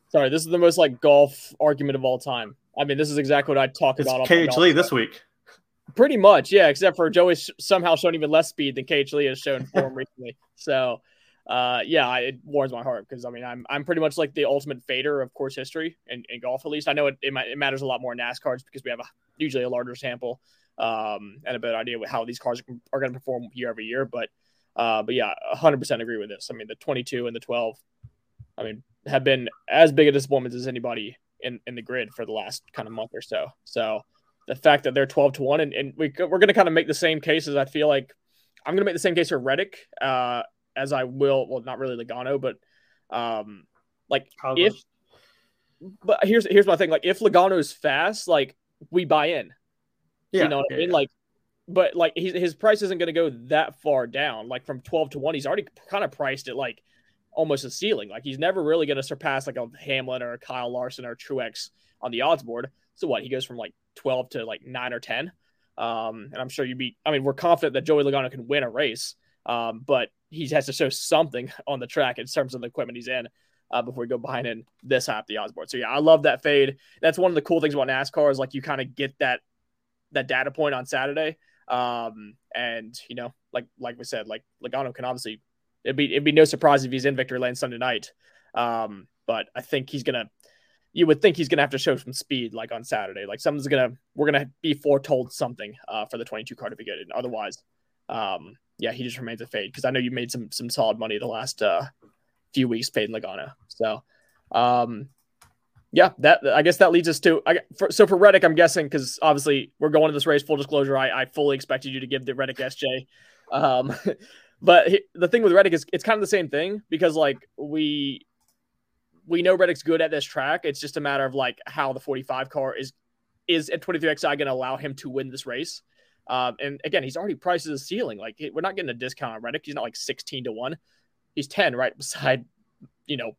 Sorry, this is the most like golf argument of all time. I mean, this is exactly what I talk it's about. KH Lee this week. Pretty much, yeah. Except for Joey somehow shown even less speed than KH Lee has shown for him [LAUGHS] recently. So, uh, yeah, it warms my heart because I mean, I'm I'm pretty much like the ultimate fader of course history in, in golf. At least I know it, it, it matters a lot more in NASCARs because we have a usually a larger sample um, and a better idea with how these cars are going to perform year over year. But uh, but yeah, 100% agree with this. I mean, the 22 and the 12, I mean, have been as big a disappointment as anybody in, in the grid for the last kind of month or so. So the fact that they're 12 to 1, and, and we, we're going to kind of make the same cases. I feel like I'm going to make the same case for Reddick uh, as I will, well, not really Logano, but um, like if, but here's here's my thing. Like if Logano is fast, like we buy in. Yeah, you know what yeah, I mean? Yeah. Like, but like his his price isn't going to go that far down. Like from twelve to one, he's already kind of priced at like almost a ceiling. Like he's never really going to surpass like a Hamlin or a Kyle Larson or Truex on the odds board. So what? He goes from like twelve to like nine or ten. Um, and I'm sure you'd be. I mean, we're confident that Joey Logano can win a race, um, but he has to show something [LAUGHS] on the track in terms of the equipment he's in. Uh, before we go behind in this half the odds board. So yeah, I love that fade. That's one of the cool things about NASCAR is like you kind of get that that data point on Saturday. Um, and you know, like like we said, like Logano can obviously it'd be it'd be no surprise if he's in victory lane Sunday night. Um, but I think he's gonna you would think he's gonna have to show some speed like on Saturday. Like something's gonna we're gonna be foretold something uh, for the 22 car to be good. And otherwise, um, yeah, he just remains a fade because I know you made some some solid money the last uh, few weeks fading Logano. So, um, yeah, that I guess that leads us to I, for, so for Reddick, I'm guessing because obviously we're going to this race. Full disclosure, I, I fully expected you to give the Reddick SJ, um, [LAUGHS] but he, the thing with Reddick is it's kind of the same thing because like we we know Reddick's good at this track. It's just a matter of like how the 45 car is is at 23xi going to allow him to win this race. Um, and again, he's already priced as a ceiling. Like we're not getting a discount on Reddick. He's not like 16 to one. He's 10 right beside, you know,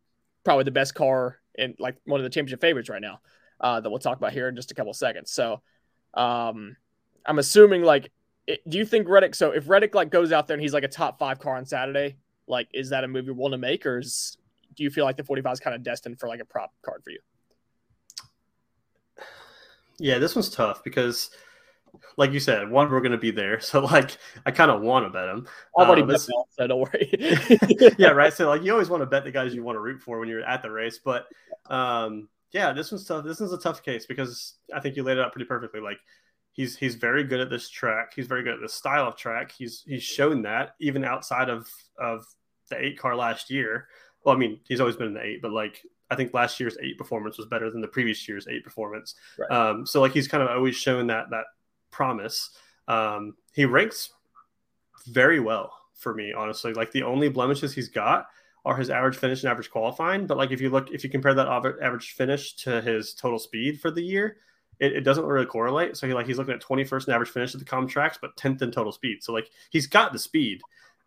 probably the best car and like one of the championship favorites right now uh, that we'll talk about here in just a couple seconds. So um, I'm assuming like, do you think Reddick? So if Reddick like goes out there and he's like a top five car on Saturday, like is that a move you're willing to make, or is, do you feel like the 45 is kind of destined for like a prop card for you? Yeah, this one's tough because, like you said, one we're going to be there, [LAUGHS] so like I kind of want to bet him. I've already um, bet so don't worry. [LAUGHS] yeah, right. So like you always want to bet the guys you want to root for when you're at the race, but um, yeah, this one's tough. This is a tough case because I think you laid it out pretty perfectly. Like he's he's very good at this track. He's very good at this style of track. He's he's shown that even outside of of the eight car last year. Well, I mean, he's always been in the eight, but like I think last year's eight performance was better than the previous year's eight performance. Right. Um, so like he's kind of always shown that that promise. Um, he ranks very well for me, honestly. Like the only blemishes he's got are his average finish and average qualifying. But like if you look, if you compare that average finish to his total speed for the year, it, it doesn't really correlate. So he like he's looking at 21st in average finish at the comp tracks, but 10th in total speed. So like he's got the speed.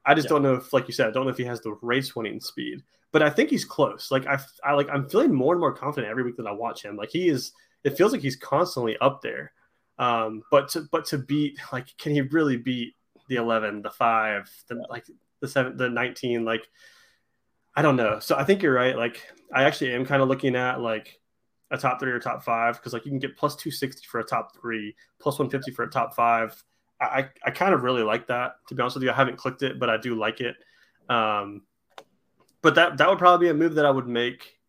I just yeah. don't know if, like you said, I don't know if he has the race winning speed but I think he's close. Like I, I like I'm feeling more and more confident every week that I watch him. Like he is, it feels like he's constantly up there. Um, but to but to beat like, can he really beat the 11, the five, the like the seven, the 19? Like I don't know. So I think you're right. Like I actually am kind of looking at like a top three or top five because like you can get plus 260 for a top three, plus 150 for a top five. I, I kind of really like that. To be honest with you, I haven't clicked it, but I do like it. Um, but that that would probably be a move that I would make.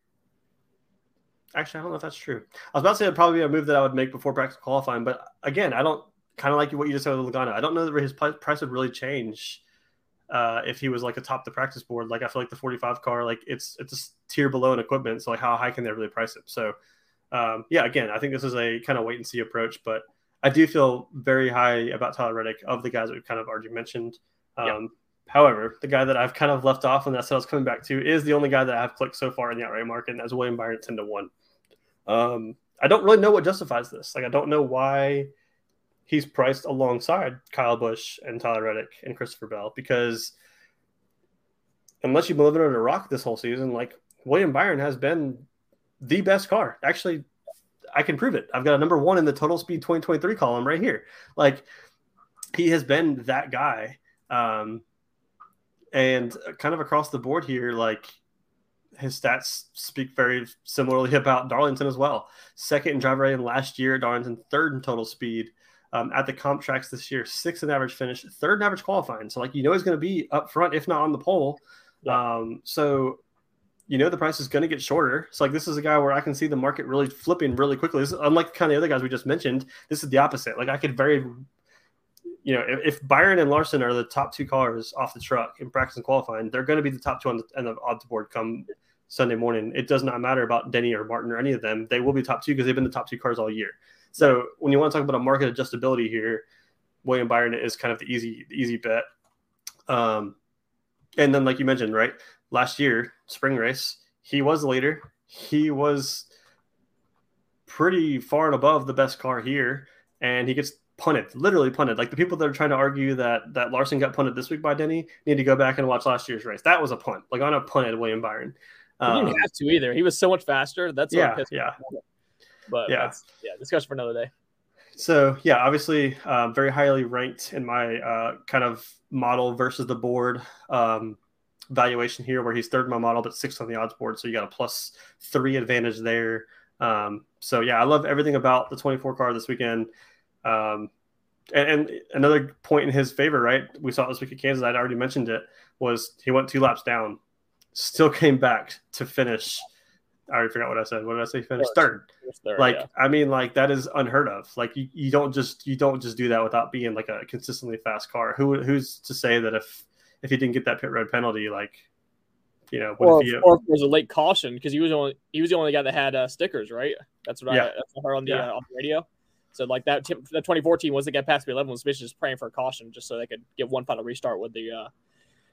Actually, I don't know if that's true. I was about to say it'd probably be a move that I would make before practice qualifying, but again, I don't kind of like what you just said with Logano. I don't know that his price would really change uh, if he was like a top the practice board. Like I feel like the 45 car, like it's it's a tier below in equipment. So like how high can they really price it? So um, yeah, again, I think this is a kind of wait and see approach, but I do feel very high about Tyler Reddick of the guys that we've kind of already mentioned. Um, However, the guy that I've kind of left off and that's what I was coming back to is the only guy that I've clicked so far in the outright market, and that's William Byron 10 to 1. Um, I don't really know what justifies this. Like, I don't know why he's priced alongside Kyle Busch and Tyler Reddick and Christopher Bell because unless you've been living under a rock this whole season, like William Byron has been the best car. Actually, I can prove it. I've got a number one in the total speed 2023 column right here. Like, he has been that guy. Um, and kind of across the board here, like his stats speak very similarly [LAUGHS] about Darlington as well. Second in driver rating last year, Darlington third in total speed. Um, at the comp tracks this year, sixth in average finish, third in average qualifying. So like you know he's going to be up front, if not on the pole. Um, so you know the price is going to get shorter. So like this is a guy where I can see the market really flipping really quickly. This unlike kind of the other guys we just mentioned, this is the opposite. Like I could very you know, if, if, Byron and Larson are the top two cars off the truck in practice and qualifying, they're going to be the top two on the, on the odds board come Sunday morning. It does not matter about Denny or Martin or any of them. They will be top two because they've been the top two cars all year. So when you want to talk about a market adjustability here, William Byron is kind of the easy the easy bet. Um, and then like you mentioned, right, last year spring race, he was the leader. He was pretty far and above the best car here, and he gets punted, literally punted. Like the people that are trying to argue that that Larson got punted this week by Denny need to go back and watch last year's race. That was a punt. Like on a punted William Byron. Um, he didn't um, have to either. He was so much faster. That's yeah, yeah. But yeah, yeah, discussion for another day. So yeah, obviously, uh, very highly ranked in my uh, kind of model versus the board um, valuation here, where he's third in my model but sixth on the odds board. So you got a plus three advantage there. Um, so yeah, I love everything about the 24 car this weekend. Um, and, and, another point in his favor, right? We saw this week at Kansas. I'd already mentioned it. Was he went two laps down, still came back to finish I already forgot what I said. What did I say? Finished third. Third, like yeah. I mean, like that is unheard of. Like you, you don't just you don't just do that without being like a consistently fast car. Who who's to say that if if he didn't get that pit road penalty, like you know, what or, if he, or if there was a late caution because he was only he was the only guy that had uh, stickers, right? That's what Yeah. I that's what I heard on the Yeah. uh, on the radio. So like that, tip, that 2014 was the guy past me 11 was basically just praying for a caution just so they could get one final restart with the uh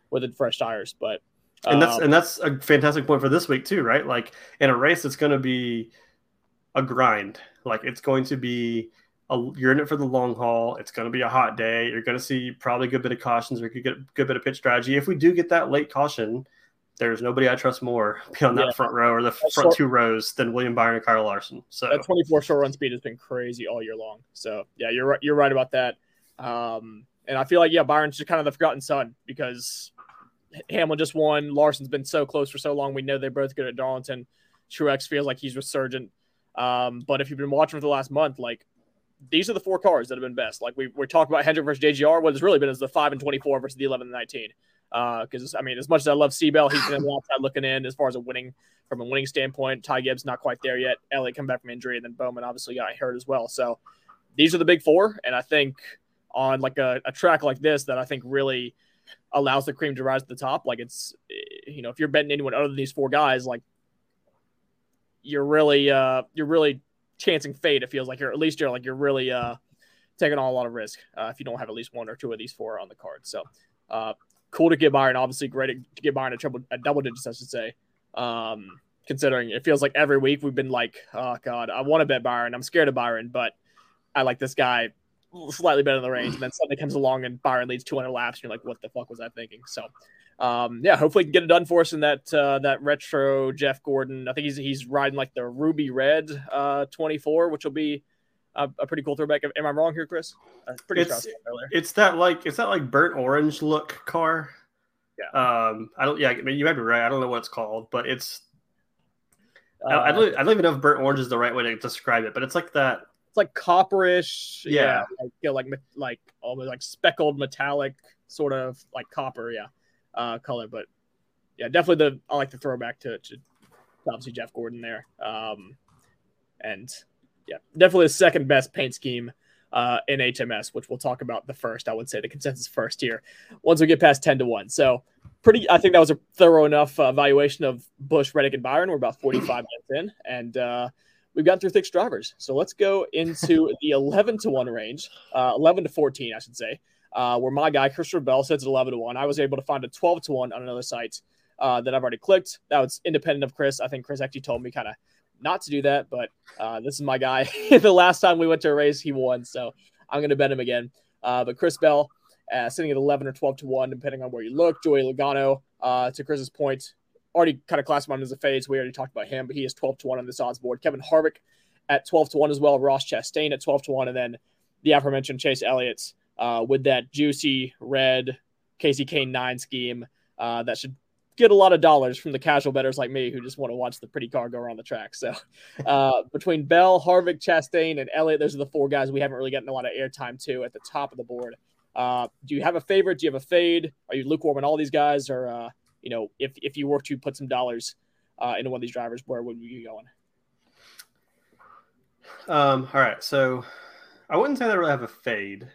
with the fresh tires. But and that's um, and that's a fantastic point for this week too, right? Like in a race, it's going to be a grind. Like it's going to be a, you're in it for the long haul. It's going to be a hot day. You're going to see probably a good bit of cautions or a good, bit of pitch strategy. If we do get that late caution, there's nobody I trust more [LAUGHS] beyond that front row or the That's front short- two rows than William Byron and Kyle Larson. So that 24 short run speed has been crazy all year long. So yeah, you're right. You're right about that. Um, and I feel like yeah, Byron's just kind of the forgotten son because Hamlin just won. Larson's been so close for so long. We know they're both good at Darlington. Truex feels like he's resurgent. Um, but if you've been watching for the last month, like these are the four cars that have been best. Like we we're talking about Hendrick versus JGR. What it's really been is the five and 24 versus the 11 and 19. Because I mean, as much as I love C-Bell, he's been outside looking in as far as a winning from a winning standpoint. Ty Gibbs not quite there yet. Elliott come back from injury, and then Bowman obviously got hurt as well. So these are the big four, and I think on like a, a track like this that I think really allows the cream to rise to the top. Like it's eh, you know if you're betting anyone other than these four guys, like you're really uh you're really chancing fate. It feels like you're at least you're like you're really uh taking on a lot of risk uh, if you don't have at least one or two of these four on the card. So uh cool to get Byron. Obviously great to get Byron a triple a double digits, I should say. Um considering it feels like every week we've been like, oh god, I want to bet Byron. I'm scared of Byron, but I like this guy slightly better in the range. And then suddenly comes along and Byron leads 200 laps, and you're like, what the fuck was I thinking? So, um, yeah, hopefully he can get it done for us in that uh, that retro Jeff Gordon. I think he's he's riding like the ruby red uh, 24, which will be a, a pretty cool throwback. Am I wrong here, Chris? Uh, pretty It's- sure I said that it's that like it's that like burnt orange look car. Yeah. Um, I don't. Yeah, I mean, you might be right. I don't know what it's called, but it's. I- I Uh, don't. I don't even know if burnt orange is the right way to describe it, but it's like that. it's like copperish. Yeah. like, you know, like like almost like speckled metallic sort of like copper, yeah, uh, color. But yeah, definitely the I like the throwback to, to obviously Jeff Gordon there. Um, and yeah, definitely the second best paint scheme uh, in HMS, which we'll talk about the first. I would say the consensus first here once we get past ten to one. So pretty. I think that was a thorough enough uh, evaluation of Busch, Reddick, and Byron. We're about forty-five minutes in, and uh, we've gotten through six drivers. So let's go into the 11 to 1 range, uh, 11 to 14, I should say, uh, where my guy, Christopher Bell, sits at 11 to 1. I was able to find a 12 to 1 on another site uh, that I've already clicked. That was independent of Chris. I think Chris actually told me kind of not to do that, but uh, this is my guy. [LAUGHS] the last time we went to a race, he won. So I'm going to bet him again. Uh, but Chris Bell, uh, sitting at 11 or 12 to 1, depending on where you look. Joey Logano, uh, to Chris's point, already kind of classified him as a phase. We already talked about him, but he is 12 to 1 on this odds board. Kevin Harvick at 12 to 1 as well. Ross Chastain at 12 to 1. And then the aforementioned Chase Elliott uh, with that juicy red Kasey Kahne 9 scheme uh, that should get a lot of dollars from the casual bettors like me who just want to watch the pretty car go around the track. So [LAUGHS] uh, between Bell, Harvick, Chastain, and Elliott, those are the four guys we haven't really gotten a lot of airtime to at the top of the board. Uh, do you have a favorite? Do you have a fade? Are you lukewarm on all these guys? Or, uh, you know, if, if you were to put some dollars uh, into one of these drivers, where would you be going? Um, all right, so I wouldn't say that I really have a fade.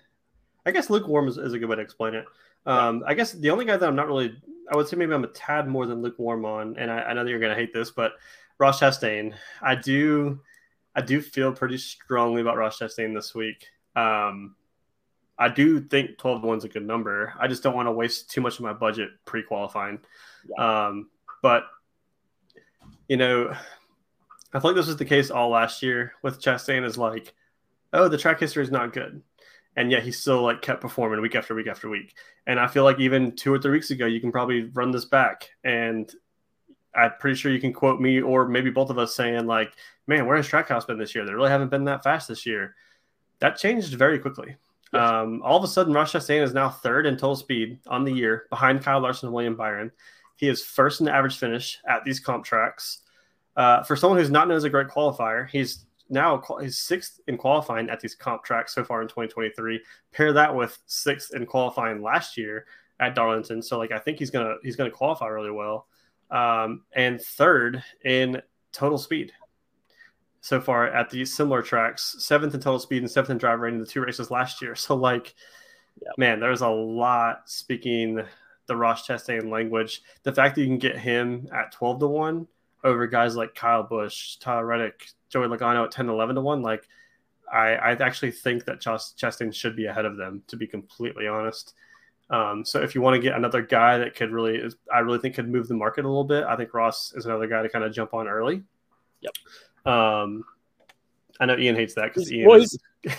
I guess lukewarm is, is a good way to explain it. Um, I guess the only guy that I'm not really, I would say maybe I'm a tad more than lukewarm on, and I, I know that you're going to hate this, but Ross Chastain, I do, I do feel pretty strongly about Ross Chastain this week. Um, I do think 12 to 1 is a good number. I just don't want to waste too much of my budget pre qualifying. Um, but, you know, I feel like this was the case all last year with Chastain is like, oh, the track history is not good. And yet he still like kept performing week after week after week. And I feel like even two or three weeks ago, you can probably run this back. And I'm pretty sure you can quote me or maybe both of us saying like, man, where has Trackhouse been this year? They really haven't been that fast this year. That changed very quickly. Yes. Um, all of a sudden, Ross Chastain is now third in total speed on the year behind Kyle Larson and William Byron. He is first in the average finish at these comp tracks. Uh, for someone who's not known as a great qualifier, he's now he's sixth in qualifying at these comp tracks so far in 2023. Pair that with sixth in qualifying last year at Darlington, so like I think he's gonna he's gonna qualify really well. Um, and third in total speed so far at these similar tracks, seventh in total speed and seventh in driver rating in the two races last year. [LAUGHS] So like, yep. man, there's a lot speaking the Ross Chastain language. The fact that you can get him at 12 to 1 over guys like Kyle Busch, Tyler Reddick, Joey Logano at 10 11 to 1, like I, I actually think that Chastain should be ahead of them, to be completely honest. Um, so if you want to get another guy that could really, I really think could move the market a little bit, I think Ross is another guy to kind of jump on early. Yep. Um, I know Ian hates that because Ian. Well, is... [LAUGHS]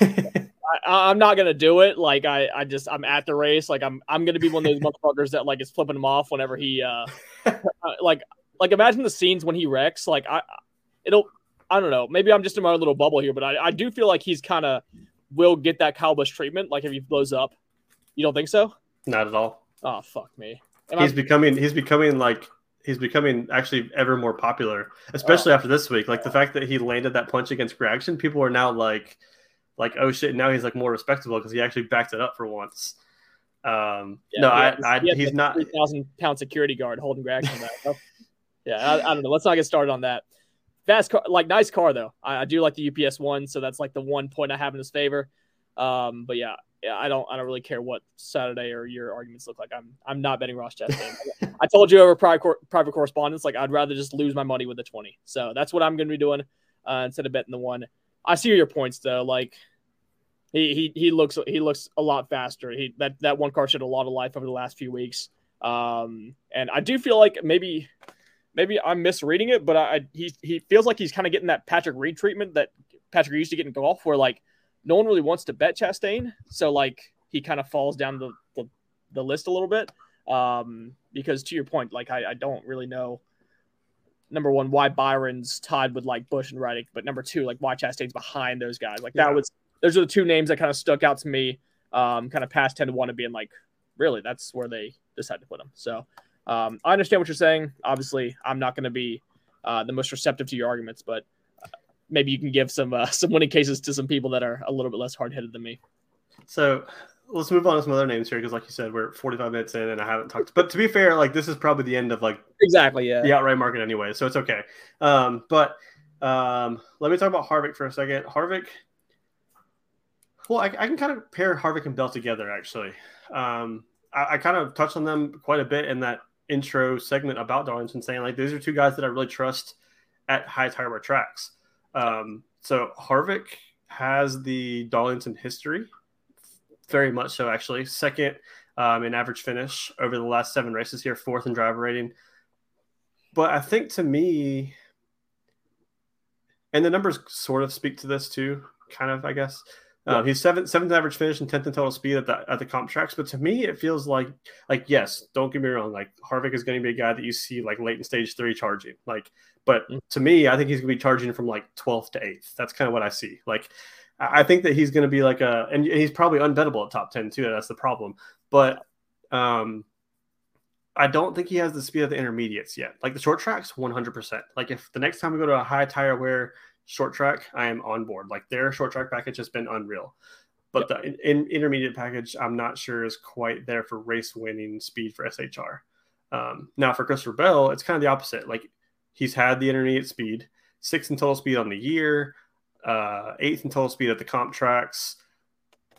I, am not gonna do it. Like I, I just I'm at the race. Like I'm I'm gonna be one of those [LAUGHS] motherfuckers that like is flipping him off whenever he uh, [LAUGHS] uh like like imagine the scenes when he wrecks. Like I it'll I don't know. Maybe I'm just in my own little bubble here, but I, I do feel like he's kind of will get that Kyle Busch treatment. Like if he blows up, you don't think so? Not at all. Oh fuck me. Am he's I... becoming he's becoming like he's becoming actually ever more popular, especially oh. after this week. Like the fact that he landed that punch against Gragson, people are now like, like oh shit, now he's like more respectable because he actually backed it up for once. Um, yeah, no, I, I he he's not three thousand pound security guard holding Gragson back. Yeah, I, I, don't know. Let's not get started on that. Fast car, like nice car though. I, I do like the UPS one, so that's like the one point I have in his favor. Um, but yeah, yeah, I don't I don't really care what Saturday or your arguments look like. I'm I'm not betting Ross Chastain. [LAUGHS] I told you over private private correspondence, like I'd rather just lose my money with the twenty. So that's what I'm going to be doing uh, instead of betting the one. I see your points though. Like he he he looks he looks a lot faster. He that that one car showed a lot of life over the last few weeks. Um, and I do feel like maybe maybe I'm misreading it, but I he he feels like he's kind of getting that Patrick Reed treatment that Patrick used to get in golf, where like no one really wants to bet Chastain, so like he kind of falls down the, the, the list a little bit. Um, because to your point, like I, I don't really know number one why Byron's tied with like Busch and Reddick, but number two, like why Chastain's behind those guys. Like that was those are the two names that kind of stuck out to me. Um, kind of past ten to one and being like, really, that's where they decided to put him. So um, I understand what you're saying. Obviously, I'm not going to be uh, the most receptive to your arguments, but maybe you can give some uh, [LAUGHS] some winning cases to some people that are a little bit less hard headed than me. So let's move on to some other names here because, like you said, we're 45 minutes in and I haven't talked. But to be fair, like this is probably the end of like exactly yeah the outright market anyway, so it's okay. Um, but um, let me talk about Harvick for a second. Harvick. Well, I, I can kind of pair Harvick and Bell together actually. Um, I, I kind of touched on them quite a bit in that intro segment about Darlington, saying like these are two guys that I really trust at high tire wear tracks. Um, so Harvick has the Darlington history, very much so actually. Second um, in average finish over the last seven races here, fourth in driver rating. But I think to me, and the numbers sort of speak to this too, kind of, I guess. Um, he's seventh, seventh average finish and tenth in total speed at the at the comp tracks. But to me, it feels like like yes, don't get me wrong. Like Harvick is going to be a guy that you see like late in stage three charging. Like, but mm. to me, I think he's going to be charging from like twelfth to eighth. That's kind of what I see. Like, I think that he's going to be like a, and he's probably unbettable at top ten too. That's the problem. But um, I don't think he has the speed of the intermediates yet. Like the short tracks, one hundred percent. Like if the next time we go to a high tire wear short track, I am on board. Like their short track package has been unreal. But yep. the in, in, intermediate package, I'm not sure is quite there for race winning speed for SHR. Um, now for Christopher Bell, it's kind of the opposite. Like he's had the intermediate speed, sixth in total speed on the year, uh, eighth in total speed at the comp tracks.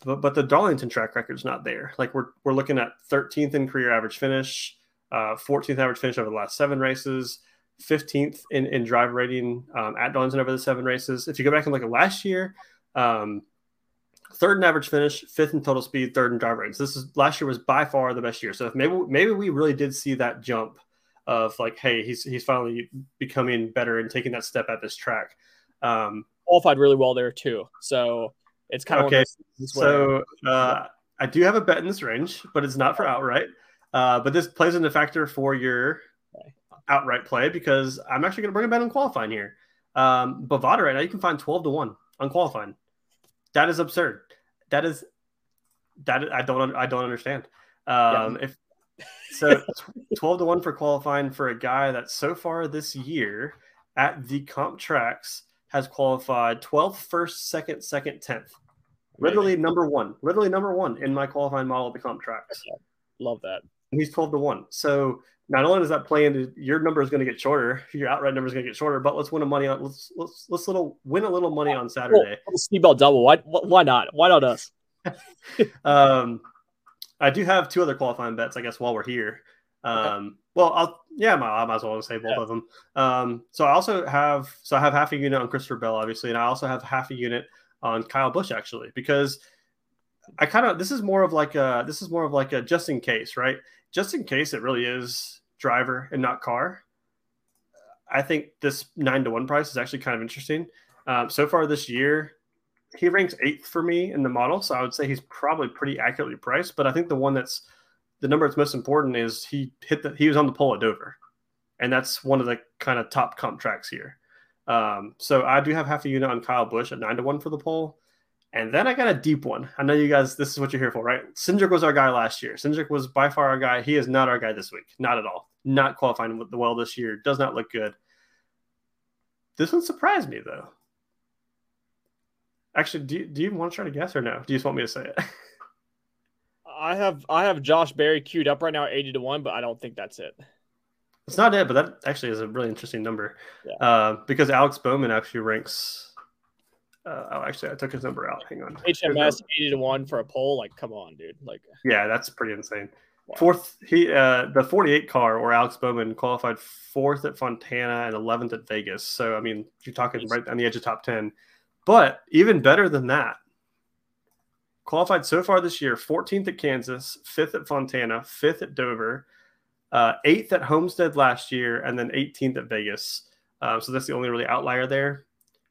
But, but the Darlington track record's not there. Like we're, we're looking at 13th in career average finish, uh, 14th average finish over the last seven races, 15th in, in drive rating um, at Darlington over the seven races. If you go back and look at last year, um, third in average finish, fifth in total speed, third in drive ratings. This is last year was by far the best year. So if maybe maybe we really did see that jump of like, hey, he's he's finally becoming better and taking that step at this track. Um, Qualified really well there too. So it's kind of okay. So uh, I do have a bet in this range, but it's not for outright. Uh, but this plays into factor for your outright play because I'm actually going to bring a bet on qualifying here. Um, Bovada right now you can find 12 to one on qualifying. That is absurd. That is that I don't I don't understand. Um, yeah. If so, [LAUGHS] 12 to one for qualifying for a guy that so far this year at the comp tracks has qualified 12th, first, second, second, 10th. Literally number one. Literally number one in my qualifying model at the comp tracks. Love that. And he's 12 to one. So not only does that play into your number is going to get shorter, [LAUGHS] your outright number is going to get shorter, but let's win a money on let's let's let's little win a little money on Saturday. Speedball double. Why why not? Why not us? [LAUGHS] [LAUGHS] um, I do have two other qualifying bets, I guess, while we're here. Um, okay. well, I'll yeah, I might as well say both yeah. of them. Um, so I also have so I have half a unit on Christopher Bell, obviously, and I also have half a unit on Kyle Busch actually because I kind of this is more of like a this is more of like a just in case, right? Just in case it really is driver and not car. I think this nine to one price is actually kind of interesting. Um, so far this year, he ranks eighth for me in the model, so I would say he's probably pretty accurately priced. But I think the one that's the number that's most important is he hit the he was on the pole at Dover, and that's one of the kind of top comp tracks here. Um, so I do have half a unit on Kyle Busch at nine to one for the pole. And then I got a deep one. I know you guys, this is what you're here for, right? Cindric was our guy last year. Cindric was by far our guy. He is not our guy this week. Not at all. Not qualifying with the well this year. Does not look good. This one surprised me though. Actually, do you, do you want to try to guess or no? Do you just want me to say it? [LAUGHS] I have I have Josh Berry queued up right now at 80 to 1, but I don't think that's it. It's not it, but that actually is a really interesting number. Yeah. Uh, because Alex Bowman actually ranks uh, oh, actually, I took his number out. Hang on. HMS eighty to one for a pole. Like, come on, dude. Like, yeah, that's pretty insane. Wow. Fourth, he uh, the forty eight car where Alex Bowman qualified fourth at Fontana and eleventh at Vegas. So I mean, you're talking right on the edge of top ten. But even better than that, qualified so far this year: fourteenth at Kansas, fifth at Fontana, fifth at Dover, uh, eighth at Homestead last year, and then eighteenth at Vegas. Um, so that's the only really outlier there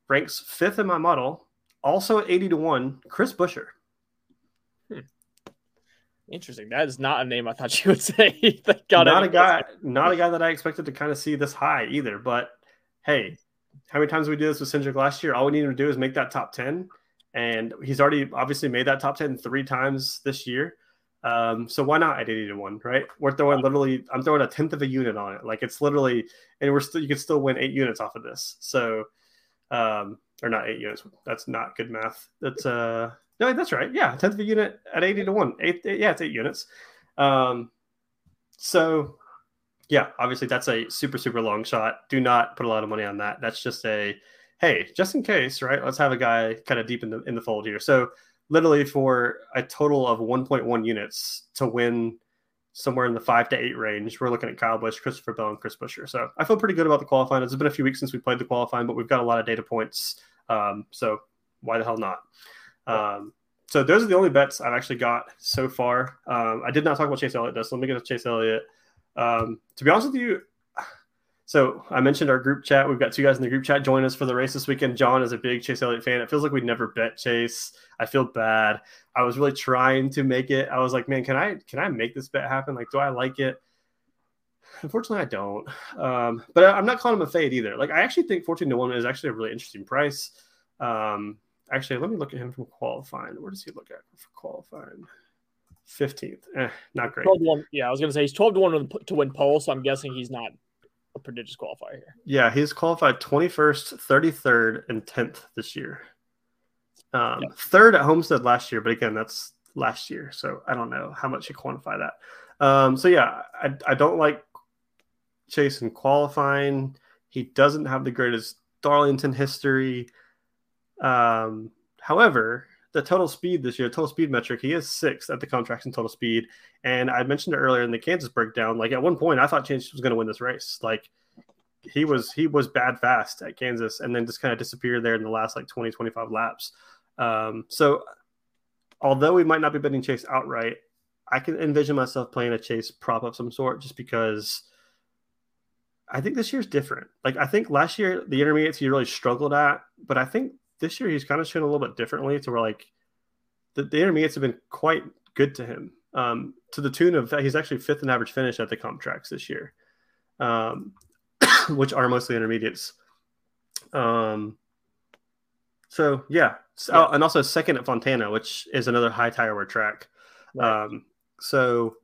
ranks fifth in my model, also at 80 to 1, Chris Buescher. Hmm. Interesting. That is not a name I thought [LAUGHS] you would say. [LAUGHS] not a guy, not a guy that I expected to kind of see this high either. But hey, how many times did we do this with Cindric last year? All we need him to do is make that top 10. And he's already obviously made that top 10 three times this year. Um, so why not at 80 to 1, right? We're throwing literally, I'm throwing a tenth of a unit on it. Like it's literally, and we're still, you could still win eight units off of this. So um, or not eight units. That's not good math. That's uh, no, that's right. Yeah, tenth of a unit at eighty to one. Eight, eight yeah, it's eight units. Um, so yeah, obviously that's a super super long shot. Do not put a lot of money on that. That's just a hey, just in case, right? Let's have a guy kind of deep in the in the fold here. So literally for a total of 1.1 units to win somewhere in the five to eight range. We're looking at Kyle Busch, Christopher Bell, and Chris Buescher. So I feel pretty good about the qualifying. It's been a few weeks since we played the qualifying, but we've got a lot of data points. Um, so why the hell not? Um, so those are the only bets I've actually got so far. Um, I did not talk about Chase Elliott though, so let me get to Chase Elliott. Um, to be honest with you, so I mentioned our group chat. We've got two guys in the group chat join us for the race this weekend. John is a big Chase Elliott fan. It feels like we'd never bet Chase. I feel bad. I was really trying to make it. I was like, man, can I can I make this bet happen? Like, do I like it? Unfortunately, I don't. Um, but I, am not calling him a fade either. Like, I actually think 14 to one is actually a really interesting price. Um, actually, let me look at him from qualifying. Where does he look at for qualifying? 15th. Eh, not great. 12 to 1. Yeah, I was going to say he's 12 to 1 to win pole, so I'm guessing he's not a prodigious qualifier here. Yeah, he's qualified 21st, 33rd, and 10th this year. Um, yeah. Third at Homestead last year, but again, that's last year, so I don't know how much you quantify that. Um, so yeah, I, I don't like Chase in qualifying. He doesn't have the greatest Darlington history. Um, however, the total speed this year, total speed metric, he is sixth at the contracts in total speed. And I mentioned it earlier in the Kansas breakdown. Like at one point, I thought Chase was going to win this race. Like he was, he was bad fast at Kansas, and then just kind of disappeared there in the last like 20, 25 laps. Um, so although we might not be betting Chase outright, I can envision myself playing a Chase prop of some sort, just because. I think this year's different. Like I think last year the intermediates he really struggled at, but I think this year he's kind of shown a little bit differently to where like the, the intermediates have been quite good to him um, to the tune of he's actually fifth in average finish at the comp tracks this year, um, [COUGHS] which are mostly intermediates. Um, so yeah, so, yeah. Oh, and also second at Fontana, which is another high tire wear track. Right. Um, so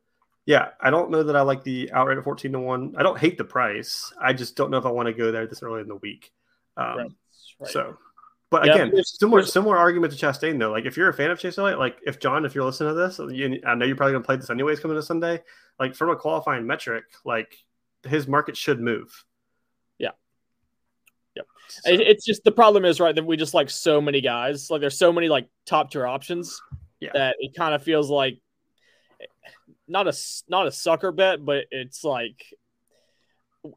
yeah, I don't know that I like the outright at 14 to 1. I don't hate the price. I just don't know if I want to go there this early in the week. Um, right. Right. So But again, similar similar argument to Chastain though. Like if you're a fan of Chase Elliott, like if John, if you're listening to this, you, I know you're probably gonna play this anyways coming to Sunday. Like from a qualifying metric, like his market should move. Yeah. Yep. So. It's just the problem is right that we just like so many guys. Like there's so many like top tier options yeah. that it kind of feels like not a not a sucker bet, but it's like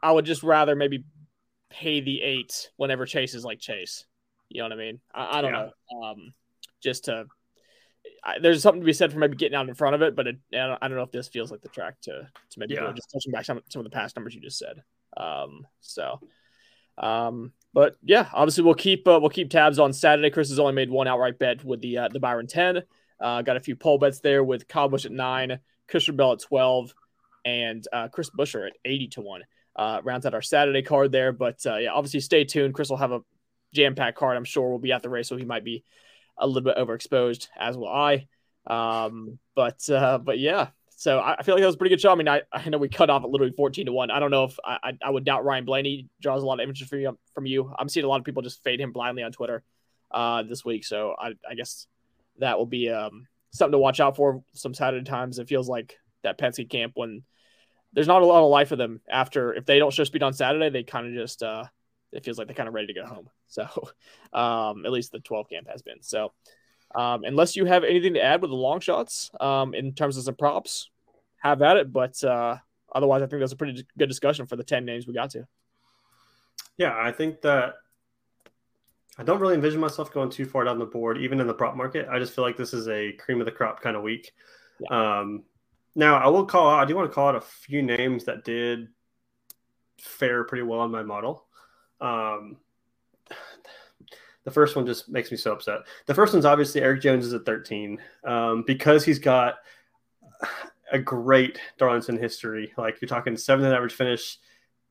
I would just rather maybe pay the eight whenever Chase is like Chase. You know what I mean? I, I don't yeah. know. Um, just to I, there's something to be said for maybe getting out in front of it, but it, I, don't, I, don't, know if this feels like the track to to maybe yeah. just touching back some some of the past numbers you just said. Um, so, um, but yeah, obviously we'll keep uh, we'll keep tabs on Saturday. Chris has only made one outright bet with the uh, the Byron ten. Uh, got a few pole bets there with Kyle Busch at nine, Christian Bell at twelve, and uh, Chris Buescher at eighty to one. Uh, rounds out our Saturday card there, but uh, yeah, obviously stay tuned. Chris will have a jam packed card. I'm sure will be at the race, so he might be a little bit overexposed, as will I. Um, but uh, but yeah, so I, I, feel like that was a pretty good show. I mean, I, I know we cut off at literally 14 to 1. I don't know if I, I, I, would doubt Ryan Blaney draws a lot of images from you, from you. I'm seeing a lot of people just fade him blindly on Twitter uh, this week. So I, I guess that will be um, something to watch out for some Saturday times. It feels like that Penske camp when there's not a lot of life for them after if they don't show speed on Saturday, they kind of just uh, it feels like they're kind of ready to go home. [LAUGHS] So, um, at least the 12 camp has been. So, um, unless you have anything to add with the long shots um, in terms of some props, have at it. But uh, otherwise, I think that's a pretty good discussion for the 10 names we got to. Yeah, I think that I don't really envision myself going too far down the board, even in the prop market. I just feel like this is a cream of the crop kind of week. Yeah. Um, now, I will call out, I do want to call out a few names that did fare pretty well on my model. Um, the first one just makes me so upset. The first one's obviously Eric Jones is at 13 um, because he's got a great Darlington history. Like you're talking seventh in average finish,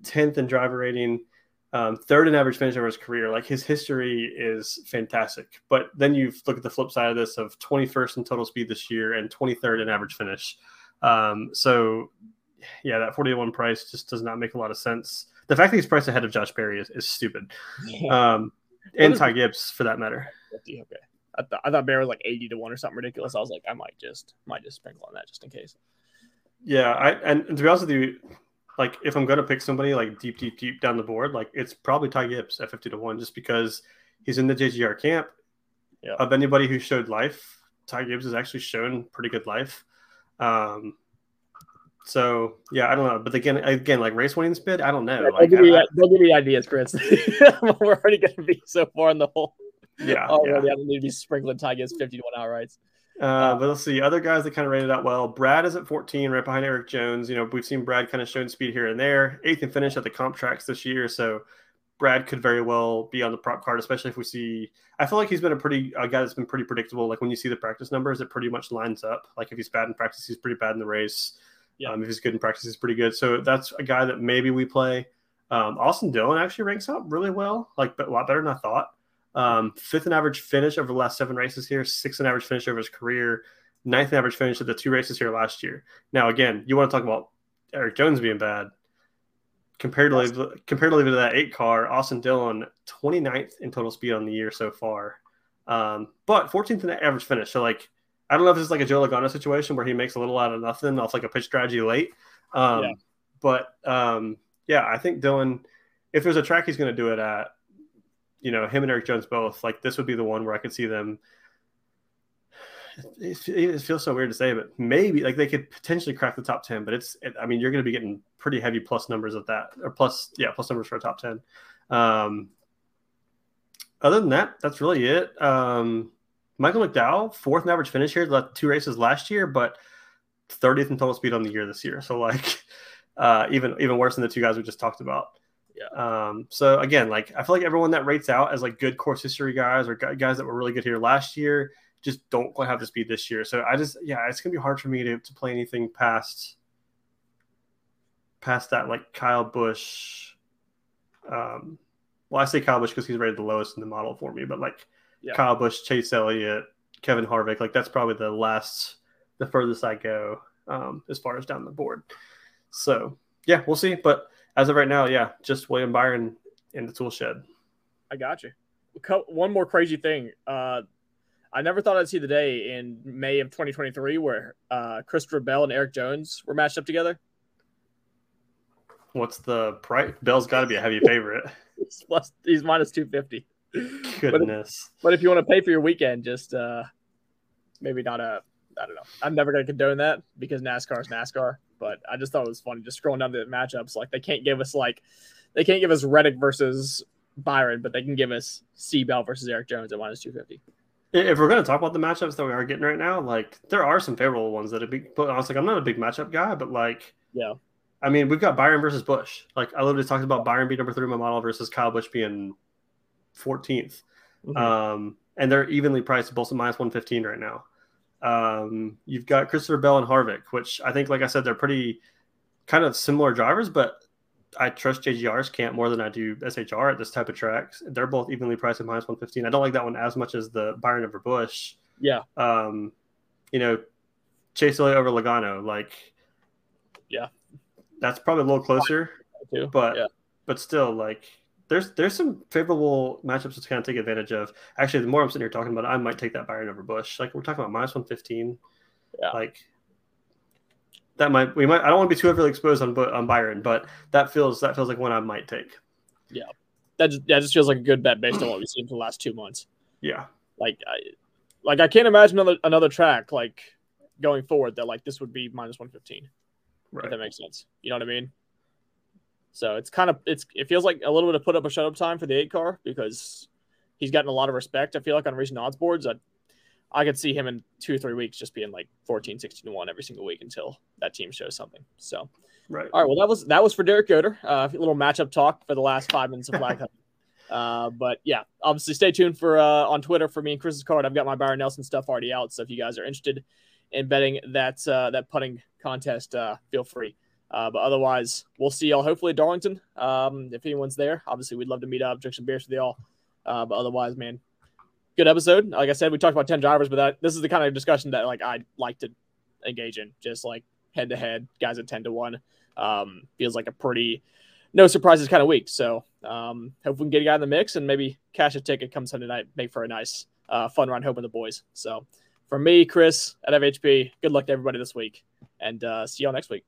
10th in driver rating, um, third in average finish over his career. Like his history is fantastic. But then you look at the flip side of this of 21st in total speed this year and 23rd in average finish. Um, so yeah, that 41 price just does not make a lot of sense the fact that he's priced ahead of Josh Berry is, is stupid. Um, and Ty Gibbs for that matter. Okay. I, th- I thought Berry was like 80 to 1 or something ridiculous. I was like, I might just might just sprinkle on that just in case. Yeah, I and, and to be honest with you, like if I'm gonna pick somebody like deep, deep, deep down the board, like it's probably Ty Gibbs at 50 to 1, just because he's in the JGR camp. Yeah. Of anybody who showed life, Ty Gibbs has actually shown pretty good life. Um, so yeah, I don't know. But again, again, like race winning speed, I don't know. Yeah, like, don't, give me, don't, give me, ideas, Chris. [LAUGHS] We're already going to be so far in the hole. Yeah, [LAUGHS] already. Yeah. I don't need to be sprinkling Tigers fifty to one outrights. Uh, uh, but let's see other guys that kind of rated out well. Brad is at 14, right behind Eric Jones. You know, we've seen Brad kind of showing speed here and there. Eighth and finish at the comp tracks this year, so Brad could very well be on the prop card, especially if we see. I feel like he's been a pretty a guy that's been pretty predictable. Like when you see the practice numbers, it pretty much lines up. Like if he's bad in practice, he's pretty bad in the race. Yeah. Um, if he's good in practice, he's pretty good. So that's a guy that maybe we play. Um, Austin Dillon actually ranks out really well, like a lot better than I thought. Um, fifth in average finish over the last seven races here, sixth in average finish over his career, ninth in average finish at the two races here last year. Now, again, you want to talk about Eric Jones being bad. Comparatively, comparatively to that eight car, Austin Dillon 29th in total speed on the year so far, um, but 14th in average finish. So, like, I don't know if this is like a Joe Logano situation where he makes a little out of nothing off like a pitch strategy late. Um, yeah. But um, yeah, I think Dillon, if there's a track he's going to do it at, you know, him and Eric Jones both, like this would be the one where I could see them. It, it feels so weird to say, but maybe like they could potentially crack the top 10. But it's, it, I mean, you're going to be getting pretty heavy plus numbers at that, or plus, yeah, plus numbers for a top 10. Um, other than that, that's really it. Um, Michael McDowell, fourth in average finish here, left two races last year, but 30th in total speed on the year this year. So like [LAUGHS] uh, even even worse than the two guys we just talked about. Yeah. Um, so again, like I feel like everyone that rates out as like good course history guys or guys that were really good here last year just don't quite have the speed this year. So I just yeah, it's gonna be hard for me to, to play anything past past that like Kyle Busch. Um, well, I say Kyle Busch because he's rated the lowest in the model for me, but like yeah. Kyle Busch, Chase Elliott, Kevin Harvick. Like that's probably the last, the furthest I go um, as far as down the board. So yeah, we'll see. But as of right now, yeah, just William Byron in the tool shed. I got you. one more crazy thing. Uh, I never thought I'd see the day in May of 2023 where uh, Christopher Bell and Erik Jones were matched up together. What's the price? Bell's got to be a heavy favorite. [LAUGHS] he's, plus, he's minus 250. Goodness. But if, but if, you want to pay for your weekend, just uh, maybe not a. I don't know. I'm never going to condone that because NASCAR is NASCAR. But I just thought it was funny just scrolling down the matchups. Like they can't give us like they can't give us Reddick versus Byron, but they can give us C-Bell versus Erik Jones at minus 250 if we're going to talk about the matchups that we are getting right now, like there are some favorable ones that be. But I was like, I'm not a big matchup guy, but like, yeah, I mean, we've got Byron versus Busch. Like I literally talked about Byron being number three in my model versus Kyle Busch being 14th, mm-hmm. um, and they're evenly priced, both at minus 115 right now. Um, you've got Christopher Bell and Harvick, which I think, like I said, they're pretty kind of similar drivers, but I trust JGR's camp more than I do SHR at this type of tracks. They're both evenly priced at minus 115. I don't like that one as much as the Byron over Busch. Yeah. Um, you know, Chase Elliott over Logano, like, yeah, that's probably a little closer, too. but yeah. but still, like, there's there's some favorable matchups to kind of take advantage of. Actually, the more I'm sitting here talking about, it, I might take that Byron over Busch. Like, we're talking about minus 115. Yeah. Like, that might we might I don't want to be too overly exposed on on Byron, but that feels that feels like one I might take. Yeah, that just, that just feels like a good bet based on what we've seen for the last two months. Yeah, like I like I can't imagine another another track like going forward that like this would be minus one fifteen. Right. If that makes sense, you know what I mean. So it's kind of it's it feels like a little bit of put up a shut up time for the eight car because he's gotten a lot of respect. I feel like on recent odds boards. I I could see him in two or three weeks just being like 14, 16 to one every single week until that team shows something. So, right. All right. Well, that was that was for Derek Yoder. Uh, a little matchup talk for the last five minutes of [LAUGHS] flag hunting. Uh, but yeah, obviously stay tuned for uh, on Twitter for me and Chris's card. I've got my Byron Nelson stuff already out. So if you guys are interested in betting that uh, that putting contest, uh, feel free. Uh, but otherwise, we'll see y'all hopefully at Darlington. Um, if anyone's there, obviously we'd love to meet up, drink some beers with y'all. Uh, but otherwise, man, good episode. Like I said, we talked about 10 drivers, but that, this is the kind of discussion that like I'd like to engage in. Just like head to head, guys at 10 to 1. Um, feels like a pretty no surprises kind of week. So um, hope we can get a guy in the mix and maybe cash a ticket come Sunday night, make for a nice uh, fun run home with the boys. So for me, Chris at FHP, good luck to everybody this week and uh, see y'all next week.